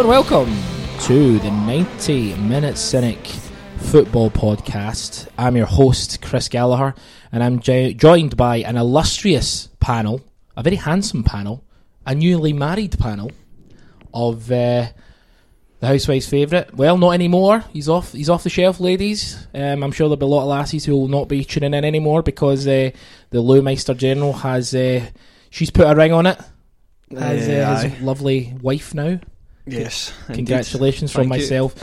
Hello and welcome to the 90 Minute Cynic Football Podcast. I'm your host, Chris Gallagher, and I'm jo- joined by an illustrious panel, a very handsome panel, a newly married panel of uh, the housewife's favourite. Well, not anymore. He's off. He's off the shelf, ladies. Um, I'm sure there'll be a lot of lassies who will not be tuning in anymore because uh, the Lou Meister General has. Uh, she's put a ring on it. As uh, his lovely wife now. Yes. Congratulations from Thank myself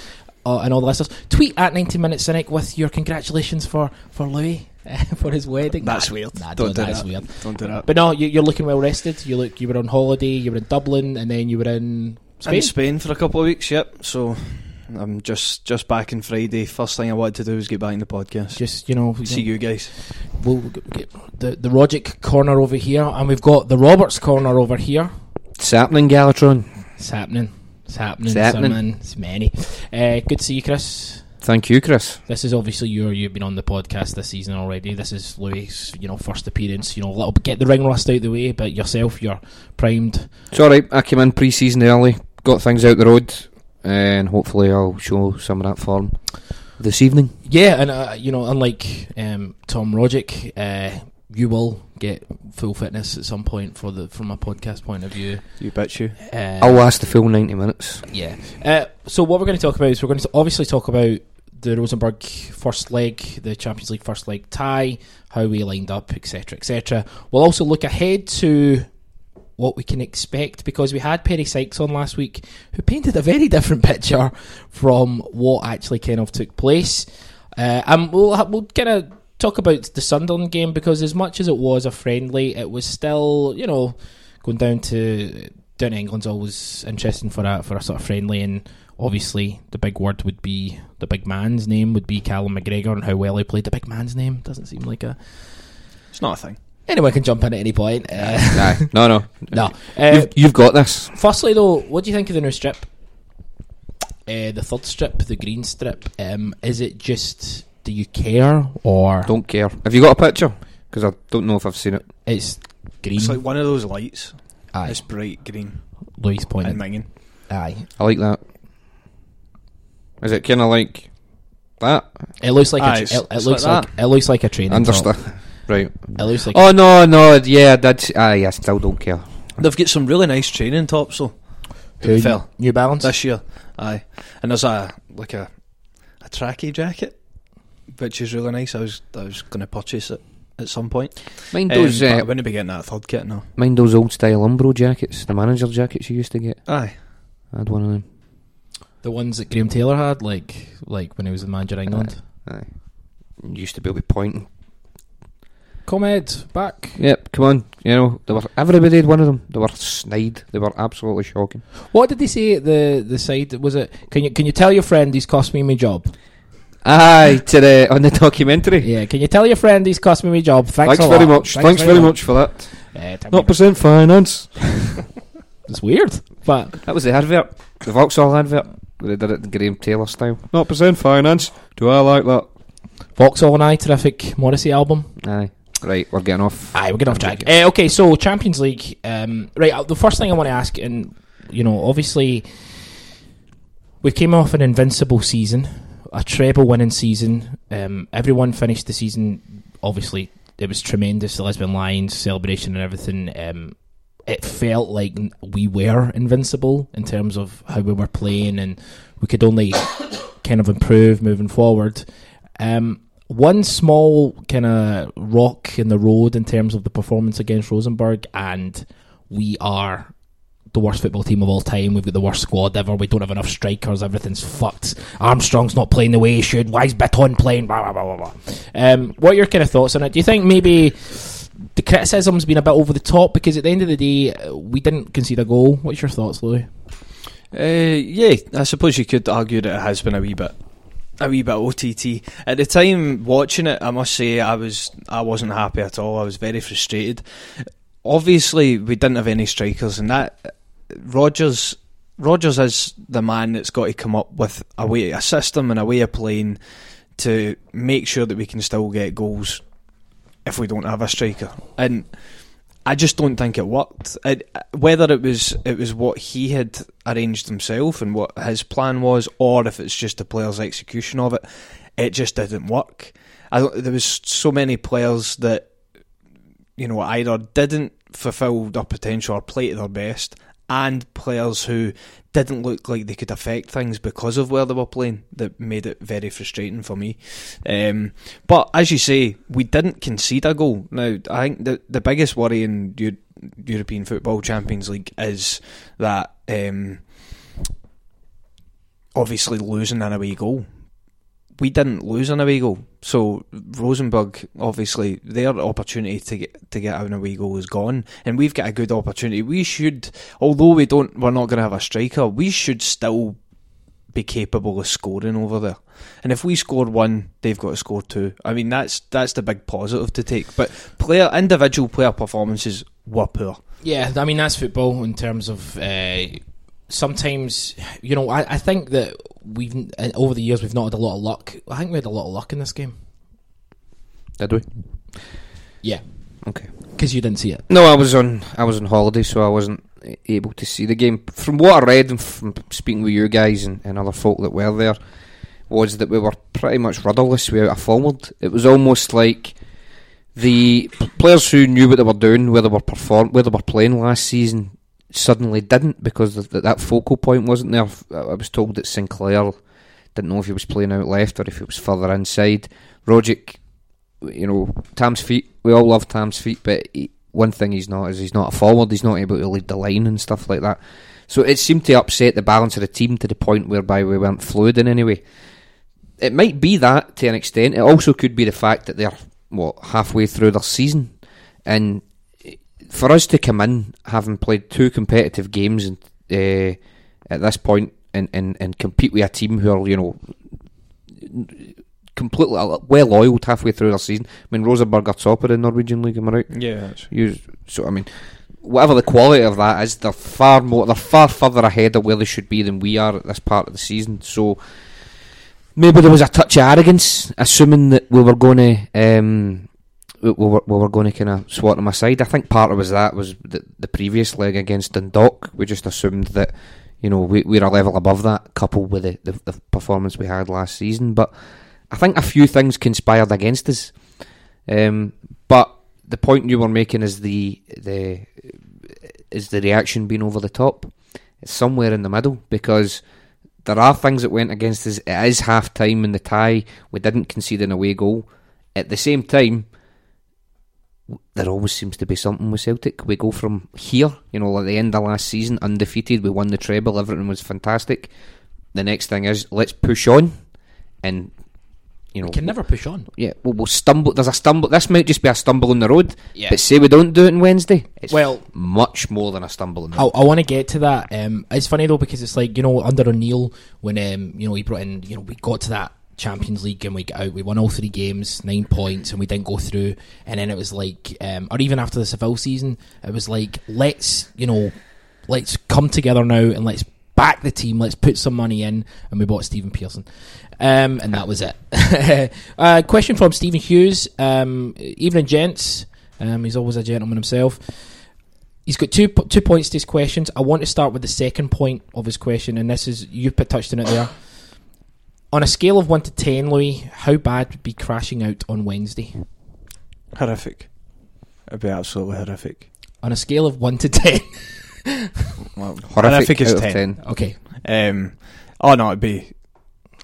uh, and all the listeners. Tweet at 90 Minute Cynic with your congratulations for, for Louis for his wedding. That's Nah, weird. Nah, Don't do that's that. weird. Don't do that. But no, you, you're looking well rested. You look. You were on holiday. You were in Dublin, and then you were in Spain. In Spain for a couple of weeks, yep. So I'm just just back in Friday. First thing I wanted to do was get back in the podcast. Just you know, See you guys. We'll get the the Rogic corner over here, and we've got the Roberts corner over here. It's happening, Galatron. It's happening. It's happening. It's happening. Simon. It's many. Uh, good to see you, Chris. Thank you, Chris. This is obviously your you've been on the podcast this season already. This is Louis' you know first appearance. You know, little get the ring rust out the way, but yourself, you're primed. It's alright, I came in pre season early, got things out the road, and hopefully I'll show some of that form this evening. Yeah, and uh, you know, unlike um, Tom Rogic, uh, you will get full fitness at some point for the from a podcast point of view. You bet you. Uh, I'll last the full 90 minutes. Yeah. Uh, so what we're going to talk about is we're going to obviously talk about the Rosenborg first leg, the Champions League first leg tie, how we lined up, etc., etc. We'll also look ahead to what we can expect because we had Perry Sykes on last week, who painted a very different picture from what actually kind of took place. Uh, and we'll we'll kind of talk about the Sunderland game because as much as it was a friendly, it was still you know going down to down to England's always interesting for a for a sort of friendly and obviously the big word would be the big man's name would be Callum McGregor and how well he played the big man's name doesn't seem like a It's not a thing. anyone can jump in at any point. Uh, Aye. no, no. no. Uh, You've, you've got this. Firstly, though, what do you think of the new strip? Uh, the third strip, the green strip. Um, is it just do you care or Don't care. Have you got a picture? Because I don't know if I've seen it. it's green? It's like one of those lights. aye, It's bright green Louis and pointed. minging. Aye, I like that. Is it kind of like that? it looks like Aye, a tra- it's- it, it it's looks like like, it looks like a training Understand. top. Right. It looks like Oh, no, no. Yeah, that's. Aye, I still don't care. They've got some really nice training tops though. To be Who, fair. New Balance. This year. Aye. And there's a like a a tracky jacket which is really nice. I was I was gonna purchase it at some point. Mind Um, those, but I uh, wouldn't be getting that third kit now. mind those old style Umbro jackets, the manager jackets you used to get. Aye. I had one of them. the ones that Graham Taylor had, like like when he was the manager of England. Aye. Used to be able to point. and- Comed back. Yep, come on. You know, they were everybody had one of them. They were snide. They were absolutely shocking. What did they say at the the side? Was it? Can you can you tell your friend he's cost me my job? Aye, to the on the documentary. Yeah. Can you tell your friend he's cost me my job? Thanks, Thanks, very lot. much. Thanks, very much for that. Uh, Not percent finance. it's weird, but That was the advert, the Vauxhall advert. They did it in Graham Taylor style. Not percent finance. Do I like that? Vauxhall and I, terrific Morrissey album. Aye. Right, we're getting off. Aye, we're getting off track. Uh, okay, so Champions League. Um, right, uh, the first thing I want to ask, and you know, obviously, we came off an invincible season, a treble winning season. Um, everyone finished the season. Obviously, it was tremendous. The Lisbon Lions celebration and everything. Um, it felt like we were invincible in terms of how we were playing, and we could only kind of improve moving forward. Um, one small kind of rock in the road in terms of the performance against Rosenborg, and we are the worst football team of all time. We've got the worst squad ever. We don't have enough strikers. Everything's fucked. Armstrong's not playing the way he should. Why is Baton playing? Blah, blah, blah, blah, blah. Um, what are your kind of thoughts on it? Do you think maybe the criticism's been a bit over the top? Because at the end of the day, we didn't concede a goal. What's your thoughts, Louis? Uh, yeah, I suppose you could argue that it has been a wee bit, a wee bit OTT. At the time watching it, I must say I was I wasn't happy at all. I was very frustrated. Obviously, we didn't have any strikers, and that Rodgers Rodgers is the man that's got to come up with a way, a system, and a way of playing to make sure that we can still get goals if we don't have a striker. And I just don't think it worked. It, whether it was it was what he had arranged himself and what his plan was, or if it's just the player's execution of it, it just didn't work. I, there was so many players that you know either didn't fulfil their potential or play to their best, and players who didn't look like they could affect things because of where they were playing that made it very frustrating for me. Um, but as you say, we didn't concede a goal. Now, I think the the biggest worry in Eu- European Football Champions League is that um, obviously losing an away goal. We didn't lose an away goal, so Rosenborg obviously their opportunity to get to get an away goal is gone, and we've got a good opportunity. We should, although we don't, we're not going to have a striker. We should still be capable of scoring over there. And if we score one, they've got to score two. I mean, that's that's the big positive to take. But player individual player performances were poor. Yeah, I mean that's football in terms of uh, sometimes you know I, I think that we've uh, over the years we've not had a lot of luck. I think we had a lot of luck in this game. Did we? Yeah, Okay. because you didn't see it. No, I was on I was on holiday, so I wasn't able to see the game. From what I read and from speaking with you guys and, and other folk that were there, was that we were pretty much rudderless without a forward. It was almost like the players who knew what they were doing, where they were perform, where they were playing last season, suddenly didn't because of that focal point wasn't there. I I was told that Sinclair didn't know if he was playing out left or if he was further inside. Rogic, you know, Tam's feet. We all love Tam's feet, but he, one thing he's not is he's not a forward. He's not able to lead the line and stuff like that. So it seemed to upset the balance of the team to the point whereby we weren't fluid in any way. It might be that to an extent. It also could be the fact that they're what halfway through their season, and for us to come in having played two competitive games and uh, at this point and, and, and compete with a team who are you know completely well oiled halfway through their season. I mean, Rosenborg are top of the Norwegian league. Am I right? Yeah, You, so I mean, whatever the quality of that is, they're far more, they're far further ahead of where they should be than we are at this part of the season. So maybe there was a touch of arrogance, assuming that we were going to. Um, we we were, we were going to kind of swat them aside. I think part of was that was the, the previous leg against Dundalk. We just assumed that you know we, we're a level above that, coupled with the, the, the performance we had last season. But I think a few things conspired against us. Um, but the point you were making is the the is the reaction being over the top. It's somewhere in the middle because there are things that went against us. It is half time in the tie. We didn't concede an away goal. At the same time, there always seems to be something with Celtic. We go from here, you know, at the end of last season, undefeated. We won the treble. Everything was fantastic. The next thing is let's push on, and you know, We can never push on. yeah, well, we'll stumble. There's a stumble. This might just be a stumble on the road. Yeah. But say we don't do it on Wednesday, it's Well- much more than a stumble on the I. I want to get to that. Um, it's funny though because it's like you know under O'Neill when um, you know he brought in you know we got to that Champions League and we out. We won all three games, nine points, and we didn't go through. And then it was like, um, or even after the Seville season, it was like let's you know let's come together now and let's back the team. Let's put some money in, and we bought Stephen Pearson. Um, and that was it. uh, question from Stephen Hughes. Um, evening, gents. Um, he's always a gentleman himself. He's got two two points to his questions. I want to start with the second point of his question, and this is you touched on it there. On a scale of one to ten, Louis, how bad would be crashing out on Wednesday? horrific. It'd be absolutely horrific. On a scale of one to ten, Well, Horrific is out of 10. 10. okay. Um, oh no, it'd be,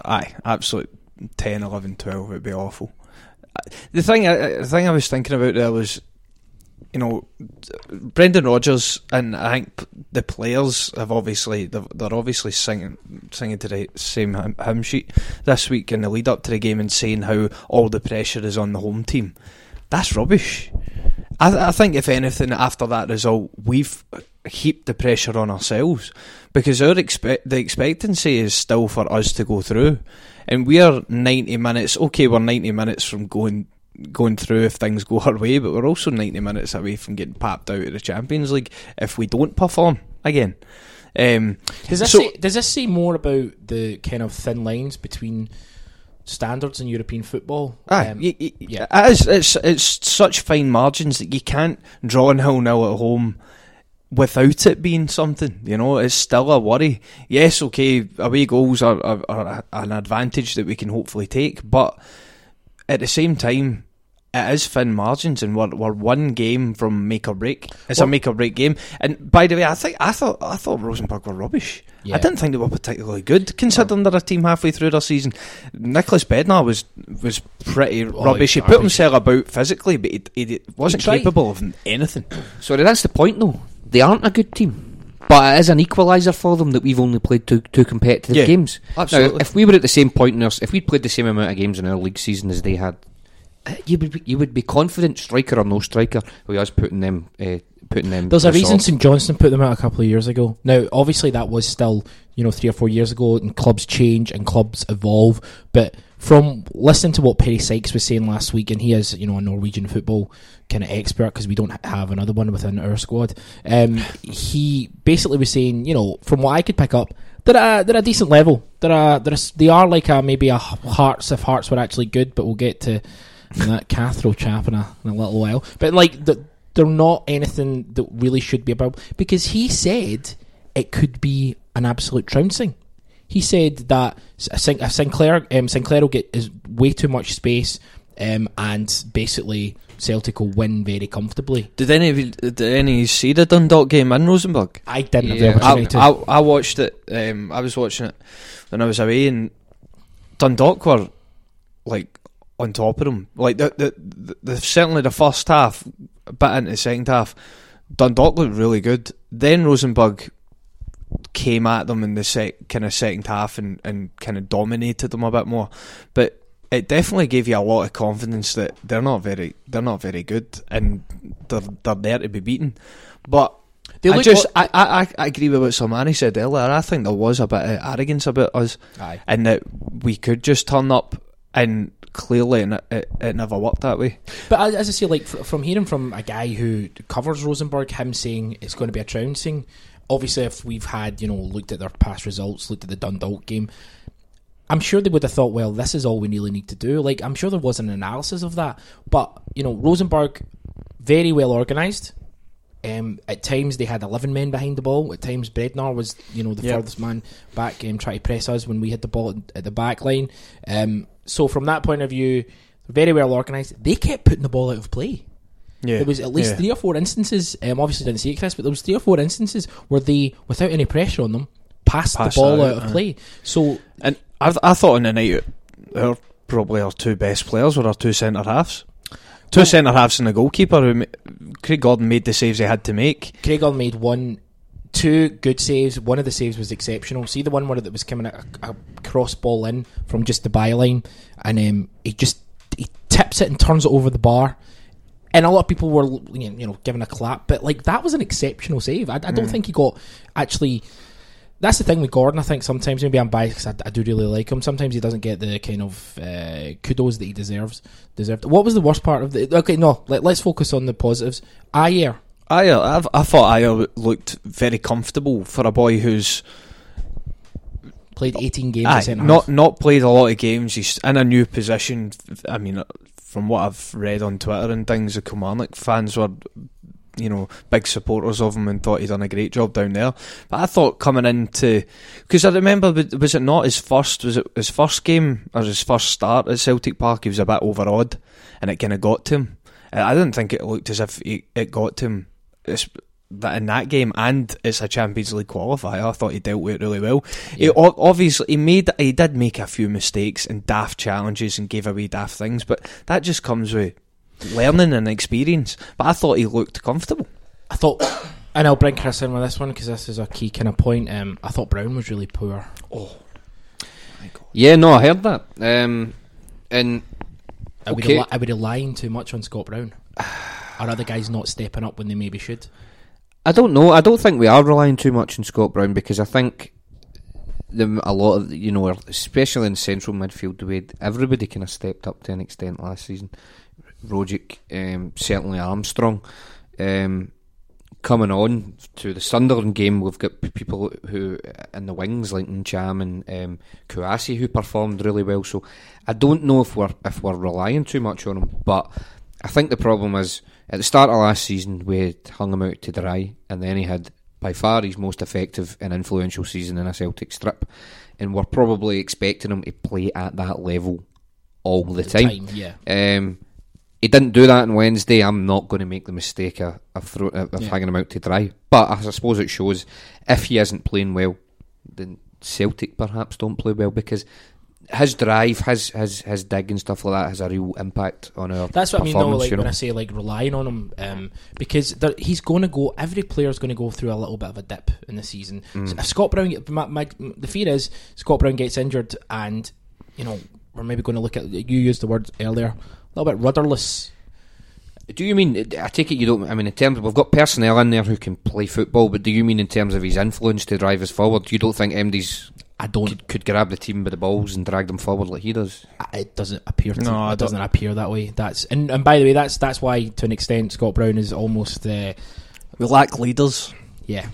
aye, absolute 10, 11, 12. It'd be awful. Uh, The thing, the thing I was thinking about there was, you know, Brendan Rodgers and I think the players have obviously they're, they're obviously singing singing to the same hymn, sheet this week in the lead up to the game and saying how all the pressure is on the home team. That's rubbish. I, th- I think if anything after that result, we've heaped the pressure on ourselves because our expect the expectancy is still for us to go through, and we are ninety minutes. Okay, we're ninety minutes from going going through if things go our way, but we're also ninety minutes away from getting papped out of the Champions League if we don't perform again. Um, Does this So- say, does this say more about the kind of thin lines between standards in European football. Aye, Um, y- y- yeah. it is. It's it's such fine margins that you can't draw a nil nil at home without it being something. You know, it's still a worry. Yes, okay, away goals are, are, are an advantage that we can hopefully take, but at the same time. It is thin margins, and we're, we're one game from make or break. It's a make or break game. And by the way, I think I thought I thought Rosenborg were rubbish. Yeah. I didn't think they were particularly good, considering they're a team halfway through their season. Nicklas Bendtner was was pretty Oh, rubbish. He put himself about physically, but he, he wasn't He capable of anything. Sorry, that's the point though. They aren't a good team. But it is an equaliser for them that we've only played two, two competitive Yeah, games. absolutely. Now, if we were at the same point in our, if we'd played the same amount of games in our league season as they had, uh, you would be, you would be confident, striker or no striker, with us putting them uh, putting them. There's a reason sword. St Johnstone put them out a couple of years ago. Now, obviously, that was still you know three or four years ago, and clubs change and clubs evolve. But from listening to what Perry Sykes was saying last week, and he is you know a Norwegian football kind of expert because we don't have another one within our squad. Um, he basically was saying, you know, from what I could pick up, they're a, they're a decent level. They're a, they're a, they are like a maybe a Hearts if Hearts were actually good, but we'll get to that Cathro chap in a, in a little while. But like the, they're not anything that really should be about because he said it could be an absolute trouncing. He said that Sin- Sinclair um, Sinclair will get is way too much space, um, and basically Celtic will win very comfortably. Did any of you, did any of you see the Dundalk game in Rosenborg? I didn't have Yeah. the I, opportunity. to. I, I watched it. Um, I was watching it when I was away, and Dundalk were like on top of them. Like the, the, the, the certainly the first half, a bit into the second half, Dundalk looked really good. Then Rosenborg came at them in the sec, kind of second half and, and kind of dominated them a bit more. But it definitely gave you a lot of confidence that they're not very they're not very good and they're they're there to be beaten. But They I just what- I, I, I agree with what Sermanni said earlier. I think there was a bit of arrogance about us Aye. and that we could just turn up and clearly it, it, it never worked that way. But as as I say, like from hearing from a guy who covers Rosenborg, him saying it's going to be a trouncing. Obviously, if we've had you know looked at their past results, looked at the Dundalk game, I'm sure they would have thought, well, this is all we really need to do. Like I'm sure there was an analysis of that, but you know Rosenborg, very well organised. Um, at times they had 11 men behind the ball. At times Bendtner was, you know, the Yep. furthest man back, um, trying to press us when we had the ball at the back line. Um, so from that point of view, very well organised. They kept putting the ball out of play. Yeah, There was at least three or four instances. Um, obviously didn't see it, Chris, but there was three or four instances where they, without any pressure on them, passed Passed the ball out, out, of uh. play. So And I, I thought on the night, our probably our two best players were our two centre halves. Two Well- centre halves and the goalkeeper. Who, ma- Craig Gordon made the saves he had to make. Craig All made one, two good saves. One of the saves was exceptional. See the one where that was coming a, a cross ball in from just the byline, and um, he just he tips it and turns it over the bar. And a lot of people were, you know, giving a clap, but like that was an exceptional save. I, I don't think he got actually. That's the thing with Gordon. I think sometimes maybe I'm biased because I, I do really like him. Sometimes he doesn't get the kind of uh, kudos that he deserves. Deserved. What was the worst part of the? Okay, no. Let, let's focus on the positives. Ajer, Ajer, I've, I thought Ajer looked very comfortable for a boy who's played 18 games aye, not half. not played a lot of games. He's in a new position. I mean, from what I've read on Twitter and things, the Kilmarnock fans were, you know, big supporters of him and thought he'd done a great job down there. But I thought coming into because I remember was it not his first was it his first game or his first start at Celtic Park? He was a bit overawed, and it kind of got to him. I didn't think it looked as if he, it got to him. It's, that in that game, and it's a Champions League qualifier. I thought he dealt with it really well. He, Yeah. o- obviously, he made he did make a few mistakes and daft challenges and gave away daft things, but that just comes with learning and experience. But I thought he looked comfortable. I thought, and I'll bring Chris in with this one because this is a key kind of point. Um, I thought Brown was really poor. Oh, yeah, no, I heard that. Um, and Are, we Okay. rely, are we relying too much on Scott Brown? Are other guys not stepping up when they maybe should? I don't know. I don't think we are relying too much on Scott Brown because I think the, a lot of you know, especially in central midfield, the way everybody kind of stepped up to an extent last season. Rogic, um, certainly Armstrong, um, coming on to the Sunderland game, we've got p- people who in the wings like Ntcham and um, Kouassi who performed really well. So I don't know if we're if we're relying too much on them, but I think the problem is at the start of last season we had hung him out to dry, and then he had by far his most effective and influential season in a Celtic strip, and we're probably expecting him to play at that level all the time. yeah. Um, he didn't do that on Wednesday. I'm not going to make the mistake of, of, throw, of Yeah. hanging him out to dry. But I suppose it shows if he isn't playing well, then Celtic perhaps don't play well because his drive, his his his dig and stuff like that has a real impact on our That's what I mean, though. Like you when? I say like relying on him, um, because there, he's going to go. Every player's going to go through a little bit of a dip in the season. Mm. So if Scott Brown, my, my, the fear is Scott Brown gets injured, and you know we're maybe going to look at. You used the word earlier, a little bit rudderless. Do you mean? I take it you don't. I mean, in terms of, we've got personnel in there who can play football, but do you mean in terms of his influence to drive us forward? You don't think MD's I don't. could, could grab the team by the balls and drag them forward like he does? It doesn't appear. To, No, it doesn't appear that way. That's and, and by the way, that's that's why to an extent Scott Brown is almost uh, We lack leaders. yeah.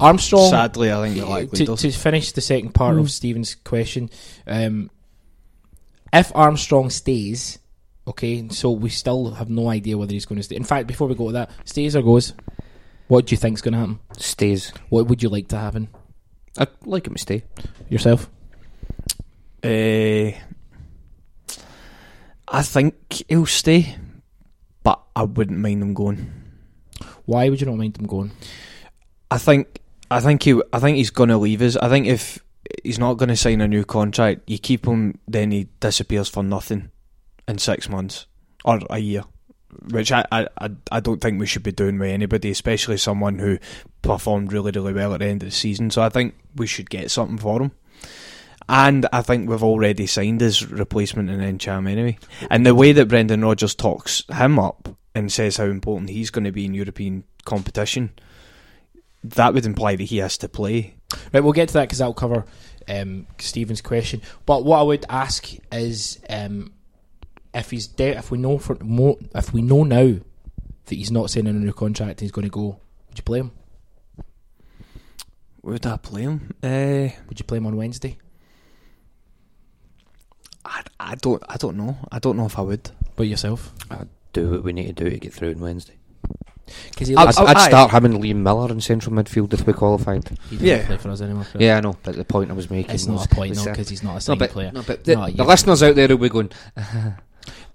Armstrong. Sadly, I think we lack to, leaders. to finish the second part Mm. of Stephen's question, um, if Armstrong stays, okay, so we still have no idea whether he's going to stay. In fact, before we go to that, stays or goes, what do you think's going to happen? Stays. What would you like to happen I'd like him to stay. yourself? Uh, I think he'll stay, but I wouldn't mind him going. Why would you not mind him going? I think I think he I think he's gonna leave us. I think if he's not gonna sign a new contract, you keep him, then he disappears for nothing in six months or a year. Which I, I, I- don't think we should be doing with anybody, especially someone who performed really, really well at the end of the season. So I think we should get something for him. And I think we've already signed his replacement in Ntcham anyway. And the way that Brendan Rodgers talks him up and says how important he's going to be in European competition, that would imply that he has to play. Right, we'll get to that because that'll cover um, Stephen's question. But what I would ask is um, if he's de- if we know for mo- if we know now that he's not signing a new contract and he's going to go, would you play him? Would I play him? Uh, Would you play him on Wednesday? I, I don't I don't know. I don't know if I would. But yourself? I'd do what we need to do to get through on Wednesday. Because he, I'll- looks- I'd, I'd start him and Liam Miller in central midfield if we qualified. he doesn't yeah. play for us anymore. Chris. Yeah, I know, but the point I was making It's was, not a point, was, no, because he's not a no, but, player. no, but the, No, the listeners out there will be going.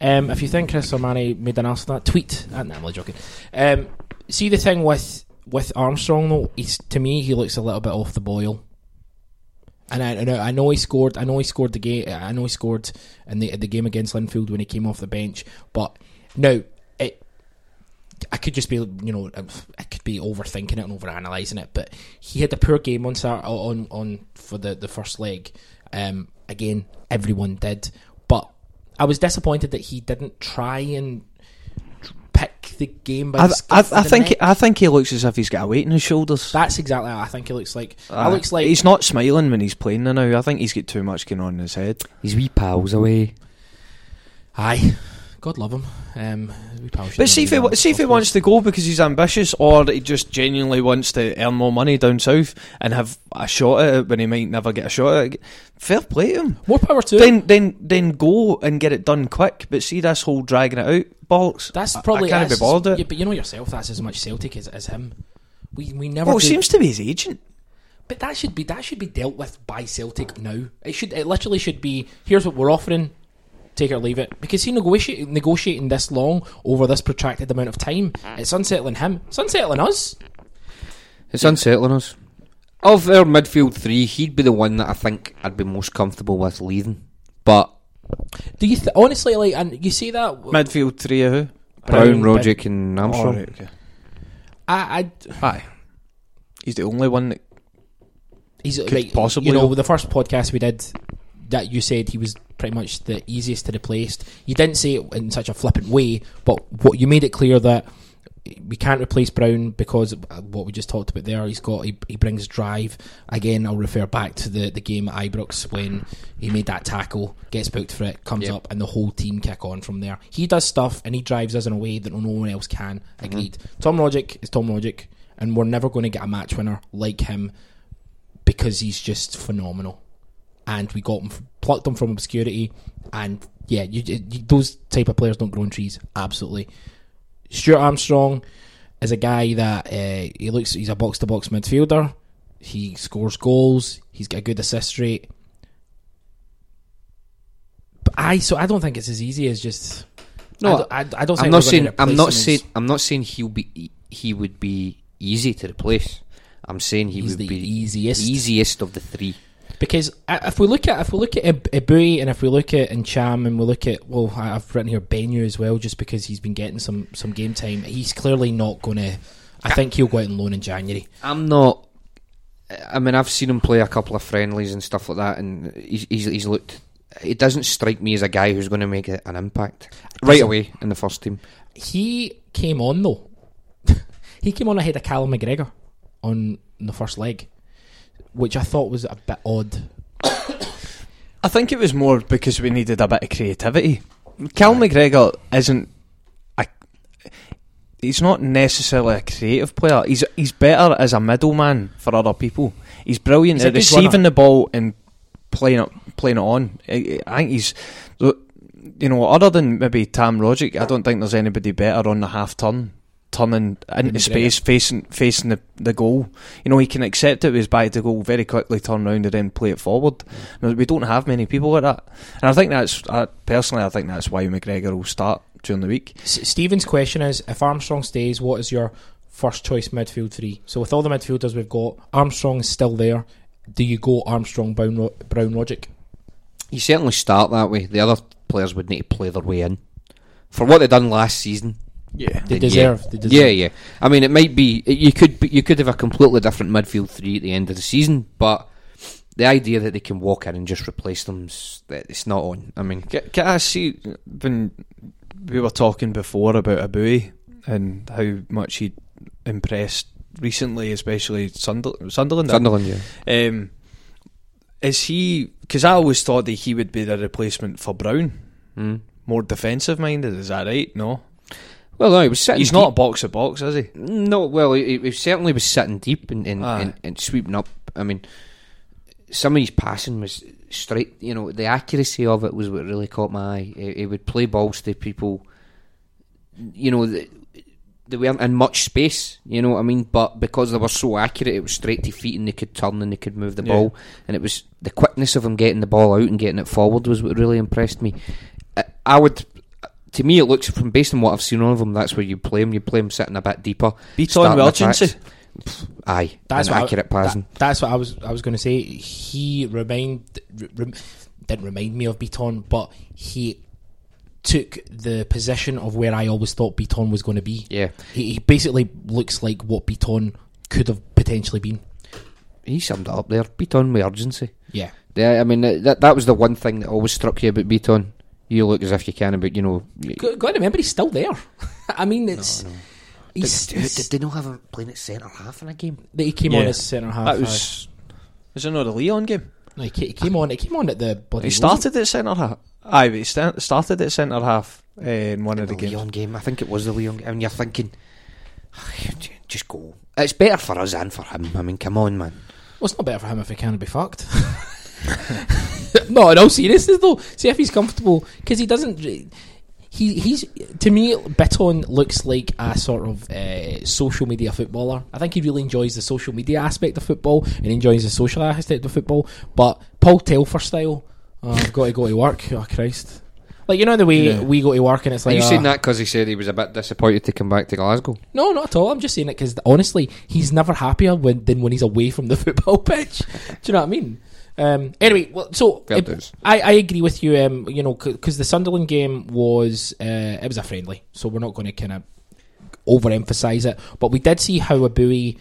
Um, if you think Chris Sermanni made an ass of that, tweet. Uh, no, I'm only joking. Um, see the thing with with Armstrong though, he's to me he looks a little bit off the boil. And I, know I know he scored. I know he scored the game. I know he scored in the the game against Linfield when he came off the bench. But no, it. I could just be, you know, I could be overthinking it and overanalyzing it. But he had a poor game on on on for the the first leg. Um, again, everyone did, I was disappointed that he didn't try and pick the game by I, the I, scruff I think neck. I think he looks as if he's got a weight on his shoulders. that's exactly how I think he looks like. Uh, looks like he's not smiling when he's playing now. I think he's got too much going on in his head. His wee pals away. Aye, God love him. Um, we But see if he see if he wants to go because he's ambitious, or he just genuinely wants to earn more money down south and have a shot at it when he might never get a shot at it. Fair play to him. more power to him. Then then then go and get it done quick. But see this whole dragging it out bollocks. That's probably I can't be bothered. Yeah, but you know yourself, that's as much Celtic as, as him. We we never. Well, it seems to be his agent. But that should be that should be dealt with by Celtic now. It should it literally should be here's what we're offering, take it or leave it. Because he negotiate, negotiating this long over this protracted amount of time, it's unsettling him. It's unsettling us. It's unsettling us. Of our midfield three, he'd be the one that I think I'd be most comfortable with leaving. But Do you th- honestly like? And you see that Midfield three of who? Brown, Brown, Roderick, and Armstrong. Oh, right, okay. I, I Aye. He's the only one that he's Could like possibly you know the first podcast we did that you said he was pretty much the easiest to replace. You didn't say it in such a flippant way, but what you made it clear that we can't replace Brown because of uh, what we just talked about there. He's got he, he brings drive. Again, I'll refer back to the, the game at Ibrox when he made that tackle, gets booked for it, comes Yep. up, and the whole team kick on from there. He does stuff and he drives us in a way that no one else can. Mm-hmm. Agreed. Tom Rogic is Tom Rogic, and we're never going to get a match winner like him because he's just phenomenal. And we got them, plucked them from obscurity, and yeah, you, you, those type of players don't grow on trees. Absolutely. Stuart Armstrong is a guy that uh, he looks. He's a box to box midfielder. He scores goals. He's got a good assist rate. But I so I don't think it's as easy as just. No, I don't, I, I don't. I'm not saying. I'm not saying. I'm not saying he'll be. He would be easy to replace. I'm saying he he's would the be easiest. the easiest of the three. Because if we look at if we look at Ib- Eboue and if we look at Ncham and we look at well, I've written here Benyu as well, just because he's been getting some some game time. He's clearly not going to. I think he'll go out on loan in January. I'm not. I mean, I've seen him play a couple of friendlies and stuff like that, and he's he's, he's looked. It doesn't strike me as a guy who's going to make an impact right away in the first team. He came on though. he came on ahead of Callum McGregor on the first leg, which I thought was a bit odd. I think it was more because we needed a bit of creativity. Cal McGregor isn't a. He's not necessarily a creative player. He's he's better as a middleman for other people. He's brilliant He's at receiving runner. the ball and playing it playing it on. I, I think he's, you know, other than maybe Tam Rogic, I don't think there's anybody better on the half turn, turning into McGregor. space, facing facing the, the goal. You know, he can accept it with his back to goal very quickly, turn around and then play it forward. Now, we don't have many people like that, and I think that's I, personally, I think that's why McGregor will start during the week. S- Stephen's question is: If Armstrong stays, what is your first choice midfield three? So with all the midfielders we've got, Armstrong is still there. Do you go Armstrong, Brown, Brown, Rogic? You certainly start that way. The other players would need to play their way in for what they done last season. Yeah, They deserve. Yeah. They deserve. Yeah, yeah. I mean, it might be you could be- you could have a completely different midfield three at the end of the season, but the idea that they can walk in and just replace them, it's not on. I mean, Can, can I see when we were talking before about Eboue and how much he impressed recently, especially Sunder- Sunderland? Sunderland, yeah. Um, is he? Because I always thought that he would be the replacement for Brown, Mm. more defensive minded. Is that right? No, Well, no, he was sitting. he's not a box is he? No, well, he, he certainly was sitting deep and and, and and sweeping up. I mean, some of his passing was straight. You know, the accuracy of it was what really caught my eye. He, he would play balls to people. You know, the, they weren't in much space. You know what I mean? But because they were so accurate, it was straight to feet, and they could turn and they could move the Yeah. ball. And it was the quickness of him getting the ball out and getting it forward was what really impressed me. I, I would. To me, it looks from based on what I've seen of them, that's where you play him. You play him sitting a bit deeper. Beat on urgency. Aye, That's and what I- accurate passing. That- that's what I was. I was going to say. He remind re, rem- didn't remind me of Beaton, but he took the position of where I always thought Beaton was going to be. yeah, He, he basically looks like what Beaton could have potentially been. he summed it up there. Beaton with urgency. Yeah. Yeah, I mean that that was the one thing that always struck you about Beaton. You look as if you can, but you know, y- Got to remember, he's still there. I mean, it's no. he's, did, did they not have him playing at centre half in a game? that he came on as centre half. That was. Was it not a Leon game? no, he, he came on. He came on at the bloody. He started at centre half. Aye, but he sta- started at centre half uh, in one of the the games. Leon game. I think it was the Leon game. And you're thinking, just go. It's better for us and for him. I mean, come on, man. Well, it's not better for him if he can't be fucked. no, in all seriousness though, see if he's comfortable because he doesn't. He he's to me, Bitton looks like a sort of uh, social media footballer. I think he really enjoys the social media aspect of football and enjoys the social aspect of football. But Paul Telfer style, oh, I've got to go to work. Oh Christ! Like you know the way Yeah. we go to work and it's Are like you saying that because he said he was a bit disappointed to come back to Glasgow? No, not at all. I'm just saying it because honestly, he's never happier when than when he's away from the football pitch. Do you know what I mean? Um, anyway, well, so it- I, I agree with you. Um, you know, because the Sunderland game was uh, it was a friendly, so we're not going to kind of overemphasize it. But we did see how Eboue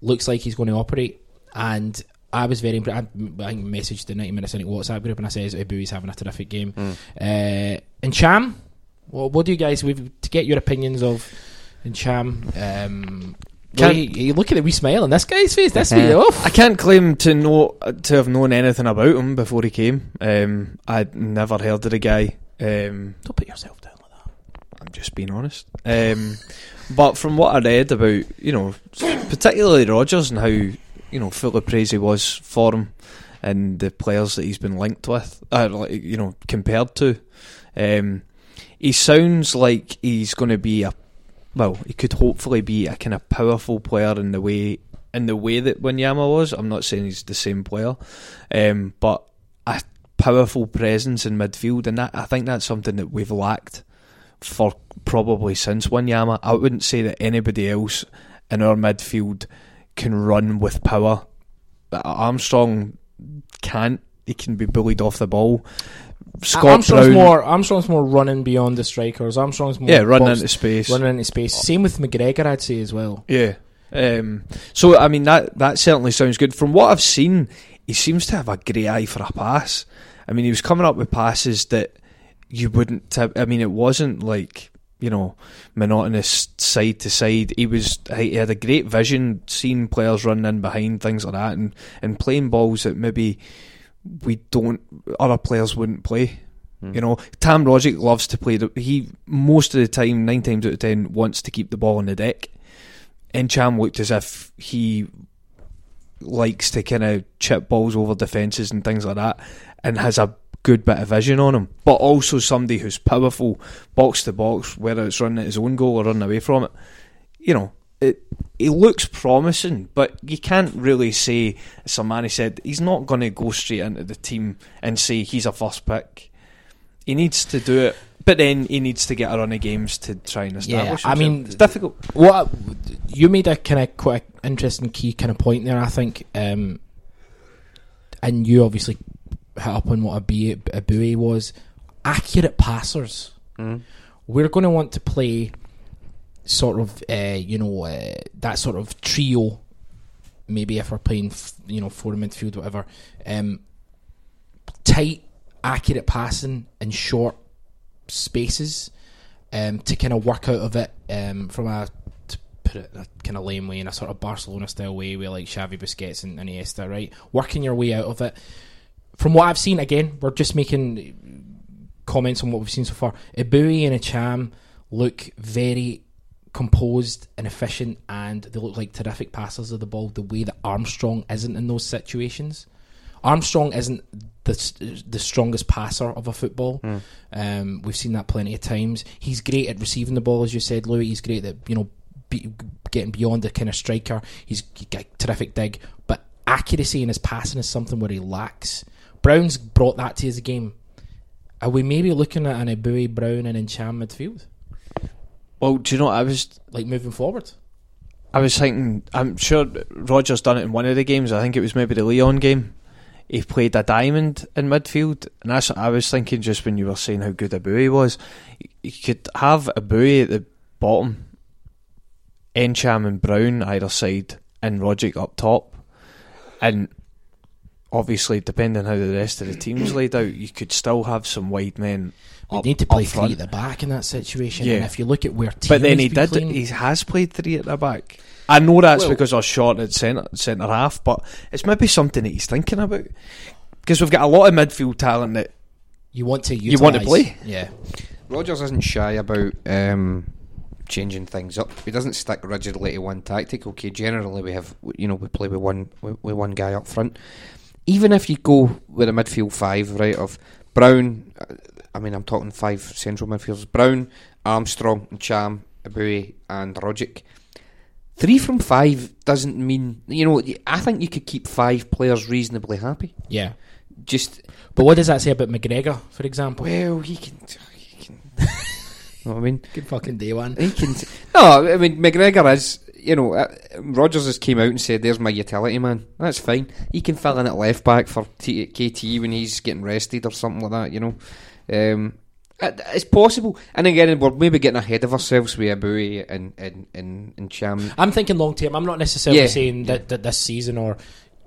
looks like he's going to operate, and I was very impressed. I, I messaged the 90 minutes in WhatsApp group and I says Eboue's having a terrific game. Mm. Uh, and Cham, well, what do you guys we've, to get your opinions of Ntcham? Um, well, you, you look at the wee smile on this guy's face. This me off. I can't claim to know to have known anything about him before he came. Um, I'd never heard of the guy. Um, Don't put yourself down like that. I'm just being honest. Um, but from what I read about, you know, particularly Rodgers and how you know full of praise he was for him and the players that he's been linked with, uh, like, you know, compared to, um, he sounds like he's going to be a well, he could hopefully be a kind of powerful player in the way in the way that Wanyama was. I'm not saying he's the same player, um, but a powerful presence in midfield, and that I think that's something that we've lacked for probably since Wanyama. I wouldn't say that anybody else in our midfield can run with power. Armstrong can't. He can be bullied off the ball. Scott Armstrong's Brown, more Armstrong's more running beyond the strikers. Armstrong's more yeah, running box- into space. running into space. Same with McGregor, I'd say as well. Yeah. Um, so I mean that that certainly sounds good. From what I've seen, he seems to have a great eye for a pass. I mean, he was coming up with passes that you wouldn't. Have, I mean, it wasn't like you know monotonous side to side. He was he had a great vision, seeing players running in behind things like that, and and playing balls that maybe we don't other players wouldn't play. Hmm. You know, Tam Rogic loves to play. The, he most of the time, nine times out of ten, wants to keep the ball on the deck. And Cham looked as if he likes to kind of chip balls over defences and things like that, and has a good bit of vision on him. But also somebody who's powerful, box to box, whether it's running at his own goal or running away from it. You know, it he looks promising, but you can't really say, as Sermanni said, he's not going to go straight into the team and say he's a first pick. He needs to do it, but then he needs to get a run of games to try and establish. I himself. mean- it's difficult. What you made a kind of quite interesting key kind of point there. I think, um, and you obviously hit up on what a, B, Eboue was. Accurate passers. Mm. We're going to want to play sort of, uh, you know, uh, that sort of trio. Maybe if we're playing, you know, four midfield, whatever. Um, tight, accurate passing in short spaces um, to kind of work out of it um, from a to put it in a kind of lame way in a sort of Barcelona style way with like Xavi Busquets and, and Iniesta, right? Working your way out of it. From what I've seen, again, we're just making comments on what we've seen so far. Eboue and Ntcham look very composed and efficient, and they look like terrific passers of the ball. The way that Armstrong isn't in those situations. Armstrong isn't the the strongest passer of a football. Um, we've seen that plenty of times. He's great at receiving the ball, as you said, Louis. He's great at you know be, getting beyond the kind of striker. He's got a terrific dig, but accuracy in his passing is something where he lacks. Brown's brought that to his game. Are we maybe looking at an Eboue, Brown, and Ntcham midfield, Well, do you know I was like moving forward? I was thinking, I'm sure Rodgers done it in one of the games. I think it was maybe the Leon game. He played a diamond in midfield, and that's I was thinking just when you were saying how good Eboue was. You could have Eboue at the bottom, Ntcham and Brown either side, and Rogic up top, and obviously depending how the rest of the team's laid out, you could still have some wide men. We up- need to play three front. at the back in that situation. Yeah. And if you look at where, But then he did. playing- He has played three at the back. I know that's Well- because I was short at centre centre half, but it's maybe something that he's thinking about because we've got a lot of midfield talent that you want to You want to play? Yeah, Rodgers isn't shy about um, changing things up. He doesn't stick rigidly to one tactic. Okay, generally we have you know we play with one with, with one guy up front. Even if you go with a midfield five, right, of Brown, uh, I mean I'm talking five central midfielders: Brown, Armstrong, Cham, Eboue, and Rogic. Three from five doesn't mean you know. I think you could keep five players reasonably happy. yeah. Just But what does that say about McGregor, for example? well, he can. He can know what I mean? Good fucking day one. He can. no, I mean McGregor is. You know, uh, Rodgers has came out and said, "There's my utility man." That's fine. He can fill in at left back for T- KT when he's getting rested or something like that. You know, um, it's possible. And again, we're maybe getting ahead of ourselves with Eboue and and and, and Cham. I'm thinking long term. I'm not necessarily Yeah, saying that, that this season or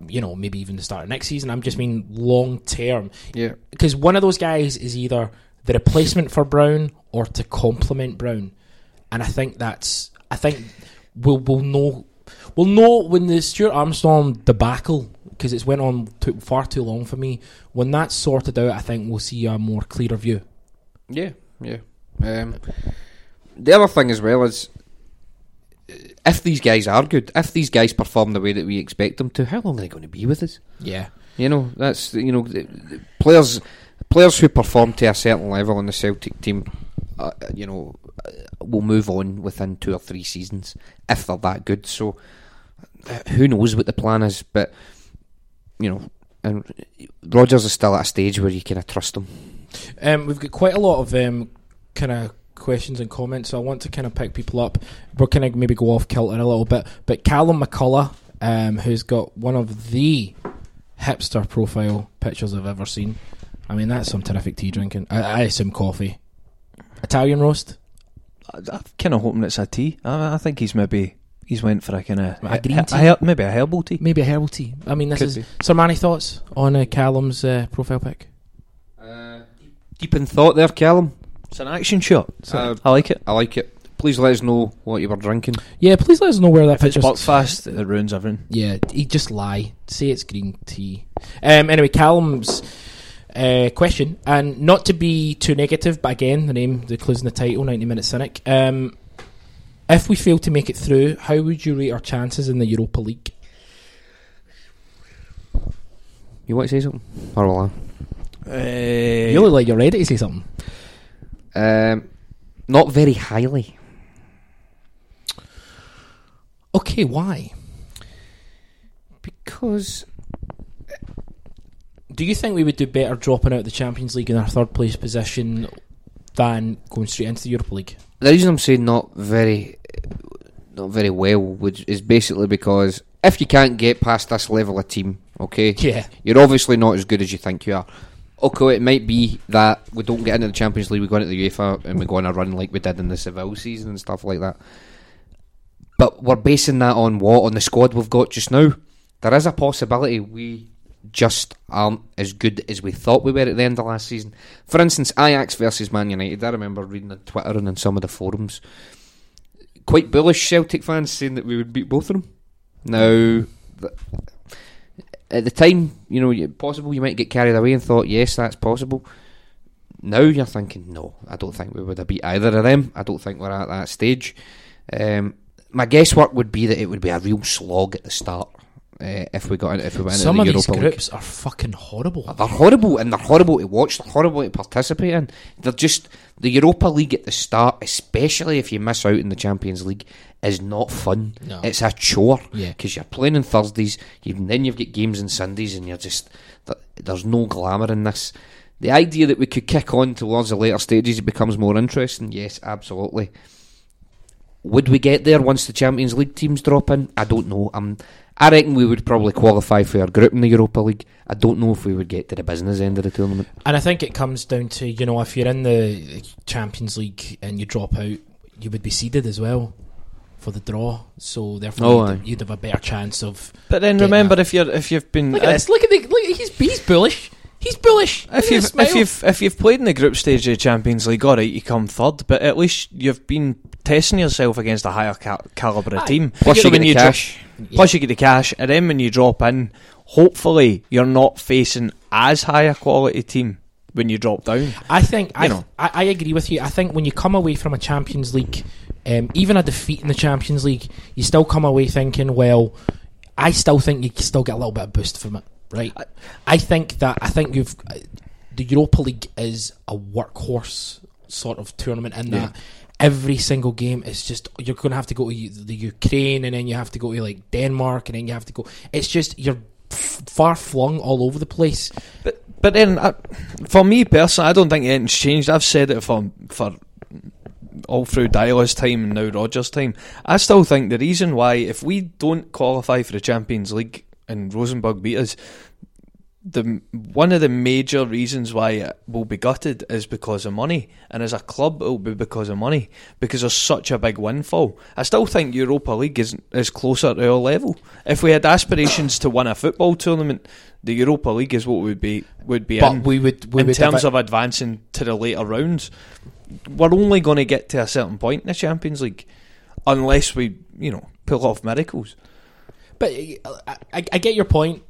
you know maybe even the start of next season. I'm just mean long term Yeah, because one of those guys is either the replacement for Brown or to complement Brown, and I think that's I think we'll we'll know we'll know when the Stuart Armstrong debacle because it's went on took far too long for me. When that's sorted out, I think we'll see a more clearer view. yeah, yeah. Um, the other thing as well is uh, if these guys are good, if these guys perform the way that we expect them to, how long are they going to be with us? Yeah. You know, that's you know, players players who perform to a certain level in the Celtic team, uh, you know, uh, will move on within two or three seasons if they're that good. So, uh, who knows what the plan is? But you know, and Rodgers is still at a stage where you kind of trust him. Um, we've got quite a lot of um, kind of questions and comments, so I want to kind of pick people up. We're kind of maybe go off kilter a little bit, but Callum McCullough, um, who's got one of the hipster profile pictures I've ever seen. I mean, that's some terrific tea drinking. I, I assume coffee, Italian roast. I, I'm kind of hoping it's a tea. I, I think he's maybe he's went for a kind of A green tea? maybe a herbal tea. Maybe a herbal tea. I mean, this Could is. be. So, Manny, thoughts on uh, Callum's uh, profile pic? Deep in thought there, Callum. It's an action shot. Uh, I like it. I like it. Please let us know what you were drinking. Yeah, please let us know where that If it's picture. Buckfast, it ruins everything. Yeah, he just lie. Say it's green tea. Um, anyway, Callum's uh, question, and not to be too negative, but again, the name, the clues in the title, 90 Minute Cynic. Um, if we fail to make it through, how would you rate our chances in the Europa League? You want to say something? Or will I? Uh, You look like you're ready to say something. Um, not very highly. Okay, why? Because Do you think we would do better dropping out of the Champions League in our third place position than going straight into the Europa League? the reason I'm saying not very, not very well, would, is basically because if you can't get past this level of team, okay, Yeah. you're obviously not as good as you think you are. Okay, it might be that we don't get into the Champions League, we go into the UEFA, and we go on a run like we did in the Seville season and stuff like that. But we're basing that on what on the squad we've got just now. There is a possibility we just aren't as good as we thought we were at the end of last season. For instance, Ajax versus Man United. I remember reading on Twitter and in some of the forums, quite bullish Celtic fans saying that we would beat both of them. Now, at the time, you know, possible you might get carried away and thought, yes, that's possible. Now you're thinking, no, I don't think we would have beat either of them. I don't think we're at that stage. Um, my guesswork would be that it would be a real slog at the start uh, if we got in, if we went Some into of the these Europa League. groups are fucking horrible. They're horrible, and they're horrible to watch. They're horrible to participate in. They're just the Europa League at the start, especially if you miss out in the Champions League, is not fun. No. It's a chore Yeah. because you're playing on Thursdays, you, then you've got games on Sundays, and you're just there's no glamour in this. The idea that we could kick on towards the later stages, it becomes more interesting. Yes, absolutely. Would we get there once the Champions League teams drop in? I don't know. Um, I reckon we would probably qualify for our group in the Europa League. I don't know if we would get to the business end of the tournament. And I think it comes down to you know if you're in the Champions League and you drop out, you would be seeded as well for the draw. So therefore, Oh, you'd, you'd have a better chance of. But then remember, that. if you're if you've been Look at this! Look at the look. He's he's bullish. He's bullish. Look If at you've if you've if you've played in the group stage of the Champions League, all right, you come third, but at least you've been testing yourself against a higher ca- caliber of team. Plus, you So get when the dro- cash. Yeah. plus you get the cash, and then when you drop in, hopefully you're not facing as high a quality team when you drop down. I think I, know. I I agree with you. I think when you come away from a Champions League, um, even a defeat in the Champions League, you still come away thinking, well, I still think you still get a little bit of boost from it, right? I, I think that I think you've uh, the Europa League is a workhorse sort of tournament in that. Every single game is just you're going to have to go to the Ukraine and then you have to go to like Denmark and then you have to go. It's just you're f- far flung all over the place. But but then for me personally, I don't think anything's changed. I've said it for for all through Deila's time and now Rodgers' time. I still think the reason why if we don't qualify for the Champions League and Rosenborg beat us, the one of the major reasons why it will be gutted is because of money, and as a club, it will be because of money because there's such a big windfall. I still think Europa League is is closer to our level. If we had aspirations to win a football tournament, the Europa League is what would be would be But in. we would we in would terms of advancing to the later rounds, we're only going to get to a certain point in the Champions League, unless we, you know, pull off miracles. But uh, I, I, I get your point,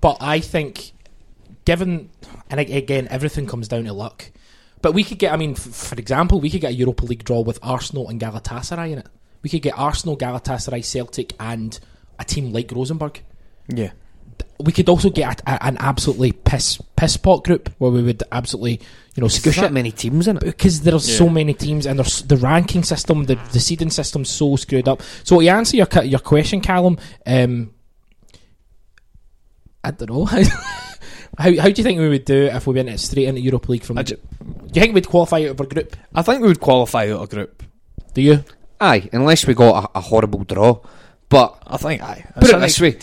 but I think, given and again, everything comes down to luck. But we could get, I mean, f- for example, we could get a Europa League draw with Arsenal and Galatasaray in it. We could get Arsenal, Galatasaray, Celtic, and a team like Rosenborg. Yeah. We could also get a, a, an absolutely piss piss pot group where we would absolutely, you know, There's squish that it. many teams in it. Because there's so Yeah. many teams and there's the ranking system, the the seeding system's so screwed up. So to answer your your question, Callum, um, I don't know. how how do you think we would do if we went straight into Europa League from? I do you think we'd qualify out of our group? I think we would qualify out a group. Do you? Aye, unless we got a, a horrible draw. But I think aye. Put it an this way.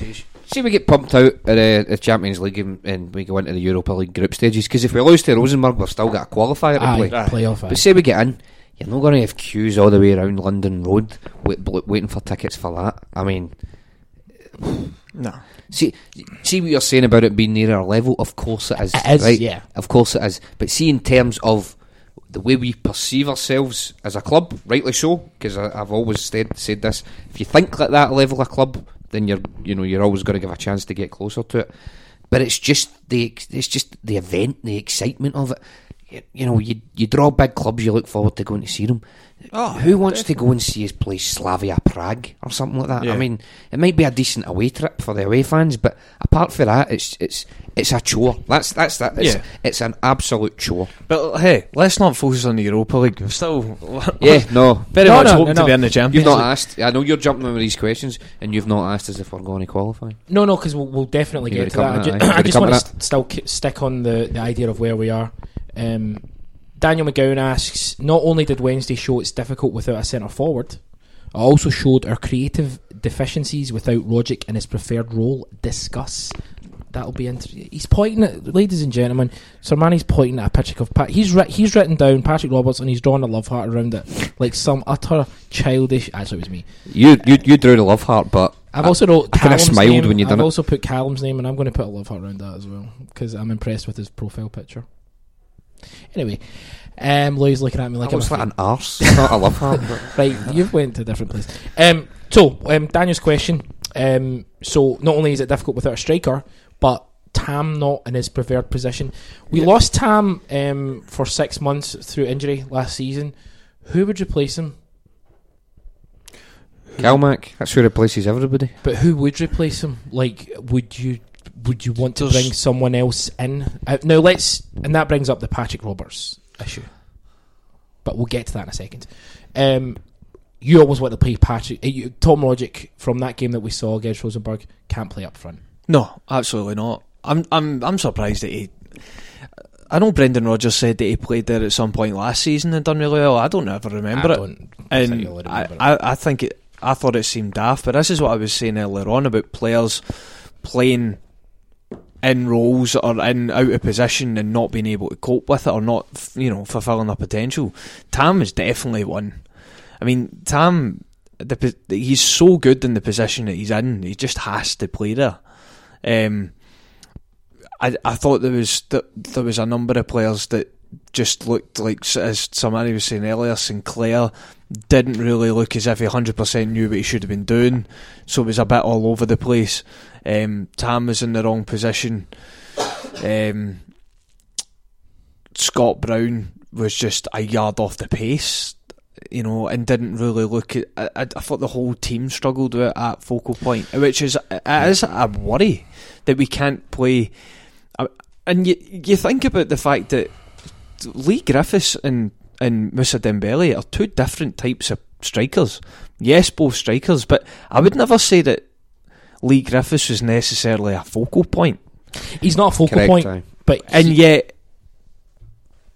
see, we get pumped out at uh, the Champions League and, and we go into the Europa League group stages. Because if we lose to Rosenborg, we've still got a qualifier to Aye, play. Aye. playoff. aye. But say we get in, you're not going to have queues all the way around London Road wait, bl- waiting for tickets for that. I mean, No. See, see what you're saying about it being near our level. Of course it is. It is, right? yeah. Of course it is. But see, in terms of the way we perceive ourselves as a club, rightly so, because I've always said said this. If you think like that level of club, then you're you know you're always going to give a chance to get closer to it. But it's just the it's just the event, the excitement of it. You, you know, you you draw big clubs, you look forward to going to see them. Oh, Who wants to go and see us play Slavia Prague or something like that? Yeah. I mean, it might be a decent away trip for the away fans, but apart from that, it's it's it's a chore. That's that's that. It's, Yeah. it's an absolute chore. But hey, let's not focus on the Europa League. We're still Yeah, no, very No, much no, hoping no, to be no. in the you've not asked. I know you're jumping over these questions, and you've not asked as if we're going to qualify. No, no, because we'll, we'll definitely You get to gotta that. I, to ju- that, aye. You gotta I just want to to st- still k- stick on the, the idea of where we are. Um, Daniel McGowan asks, not only did Wednesday show it's difficult without a centre forward, it also showed our creative deficiencies without Rogic in his preferred role. Discuss. That'll be interesting. He's pointing at, ladies and gentlemen, Sermanni's pointing at a picture of Pat. He's writ- he's written down Patrick Roberts and he's drawn a love heart around it, like some utter childish. Actually, it was me. You you you drew the love heart, but I've also wrote. I kinda smiled name. when you done I've it. also put Callum's name, and I'm going to put a love heart around that as well because I'm impressed with his profile picture. Anyway, um, Louis looking at me like that I'm was like an arse, not a love heart. but- right. You've went to a different place. Um, so um, Daniel's question. Um, so not only is it difficult without a striker, but Tam not in his preferred position. We Yeah. lost Tam um, for six months through injury last season. Who would replace him? Calmac, that's who replaces everybody. But who would replace him? Like, would you would you want to There's- bring someone else in? Uh, now let's, and that brings up the Patrick Roberts issue. But we'll get to that in a second. Um, you always want to play Patrick. uh, you, Tom Rogic from that game that we saw against Rosenborg can't play up front. No, absolutely not. I'm I'm I'm surprised that he. I know Brendan Rodgers said that he played there at some point last season and done really well. I don't ever remember I it, don't and particularly I, it. I I think it. I thought it seemed daft, but this is what I was saying earlier on about players playing in roles or in out of position and not being able to cope with it or not, you know, fulfilling their potential. Tam is definitely one. I mean, Tam, the, he's so good in the position that he's in. He just has to play there. Um, I I thought there was th- there was a number of players that just looked like, as somebody was saying earlier, Sinclair didn't really look as if he hundred percent knew what he should have been doing. So it was a bit all over the place. Um, Tam was in the wrong position. Um, Scott Brown was just a yard off the pace, you know, and didn't really look at. I, I, thought the whole team struggled with it at focal point, which is it is a worry that we can't play. uh, And you you think about the fact that Leigh Griffiths and and Moussa Dembele are two different types of strikers. Yes, both strikers, but I would never say that Leigh Griffiths was necessarily a focal point. He's not a focal Correct. point, aye. but And he- yet,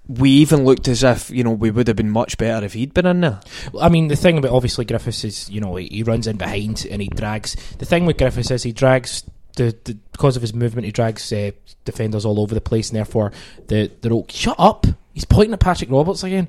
we even looked as if you know we would have been much better if he'd been in there. I mean, the thing about obviously Griffiths is, you know, he, he runs in behind and he drags. The thing with Griffiths is he drags the, the because of his movement, he drags uh, defenders all over the place, and therefore the they're all shut up. He's pointing at Patrick Roberts again.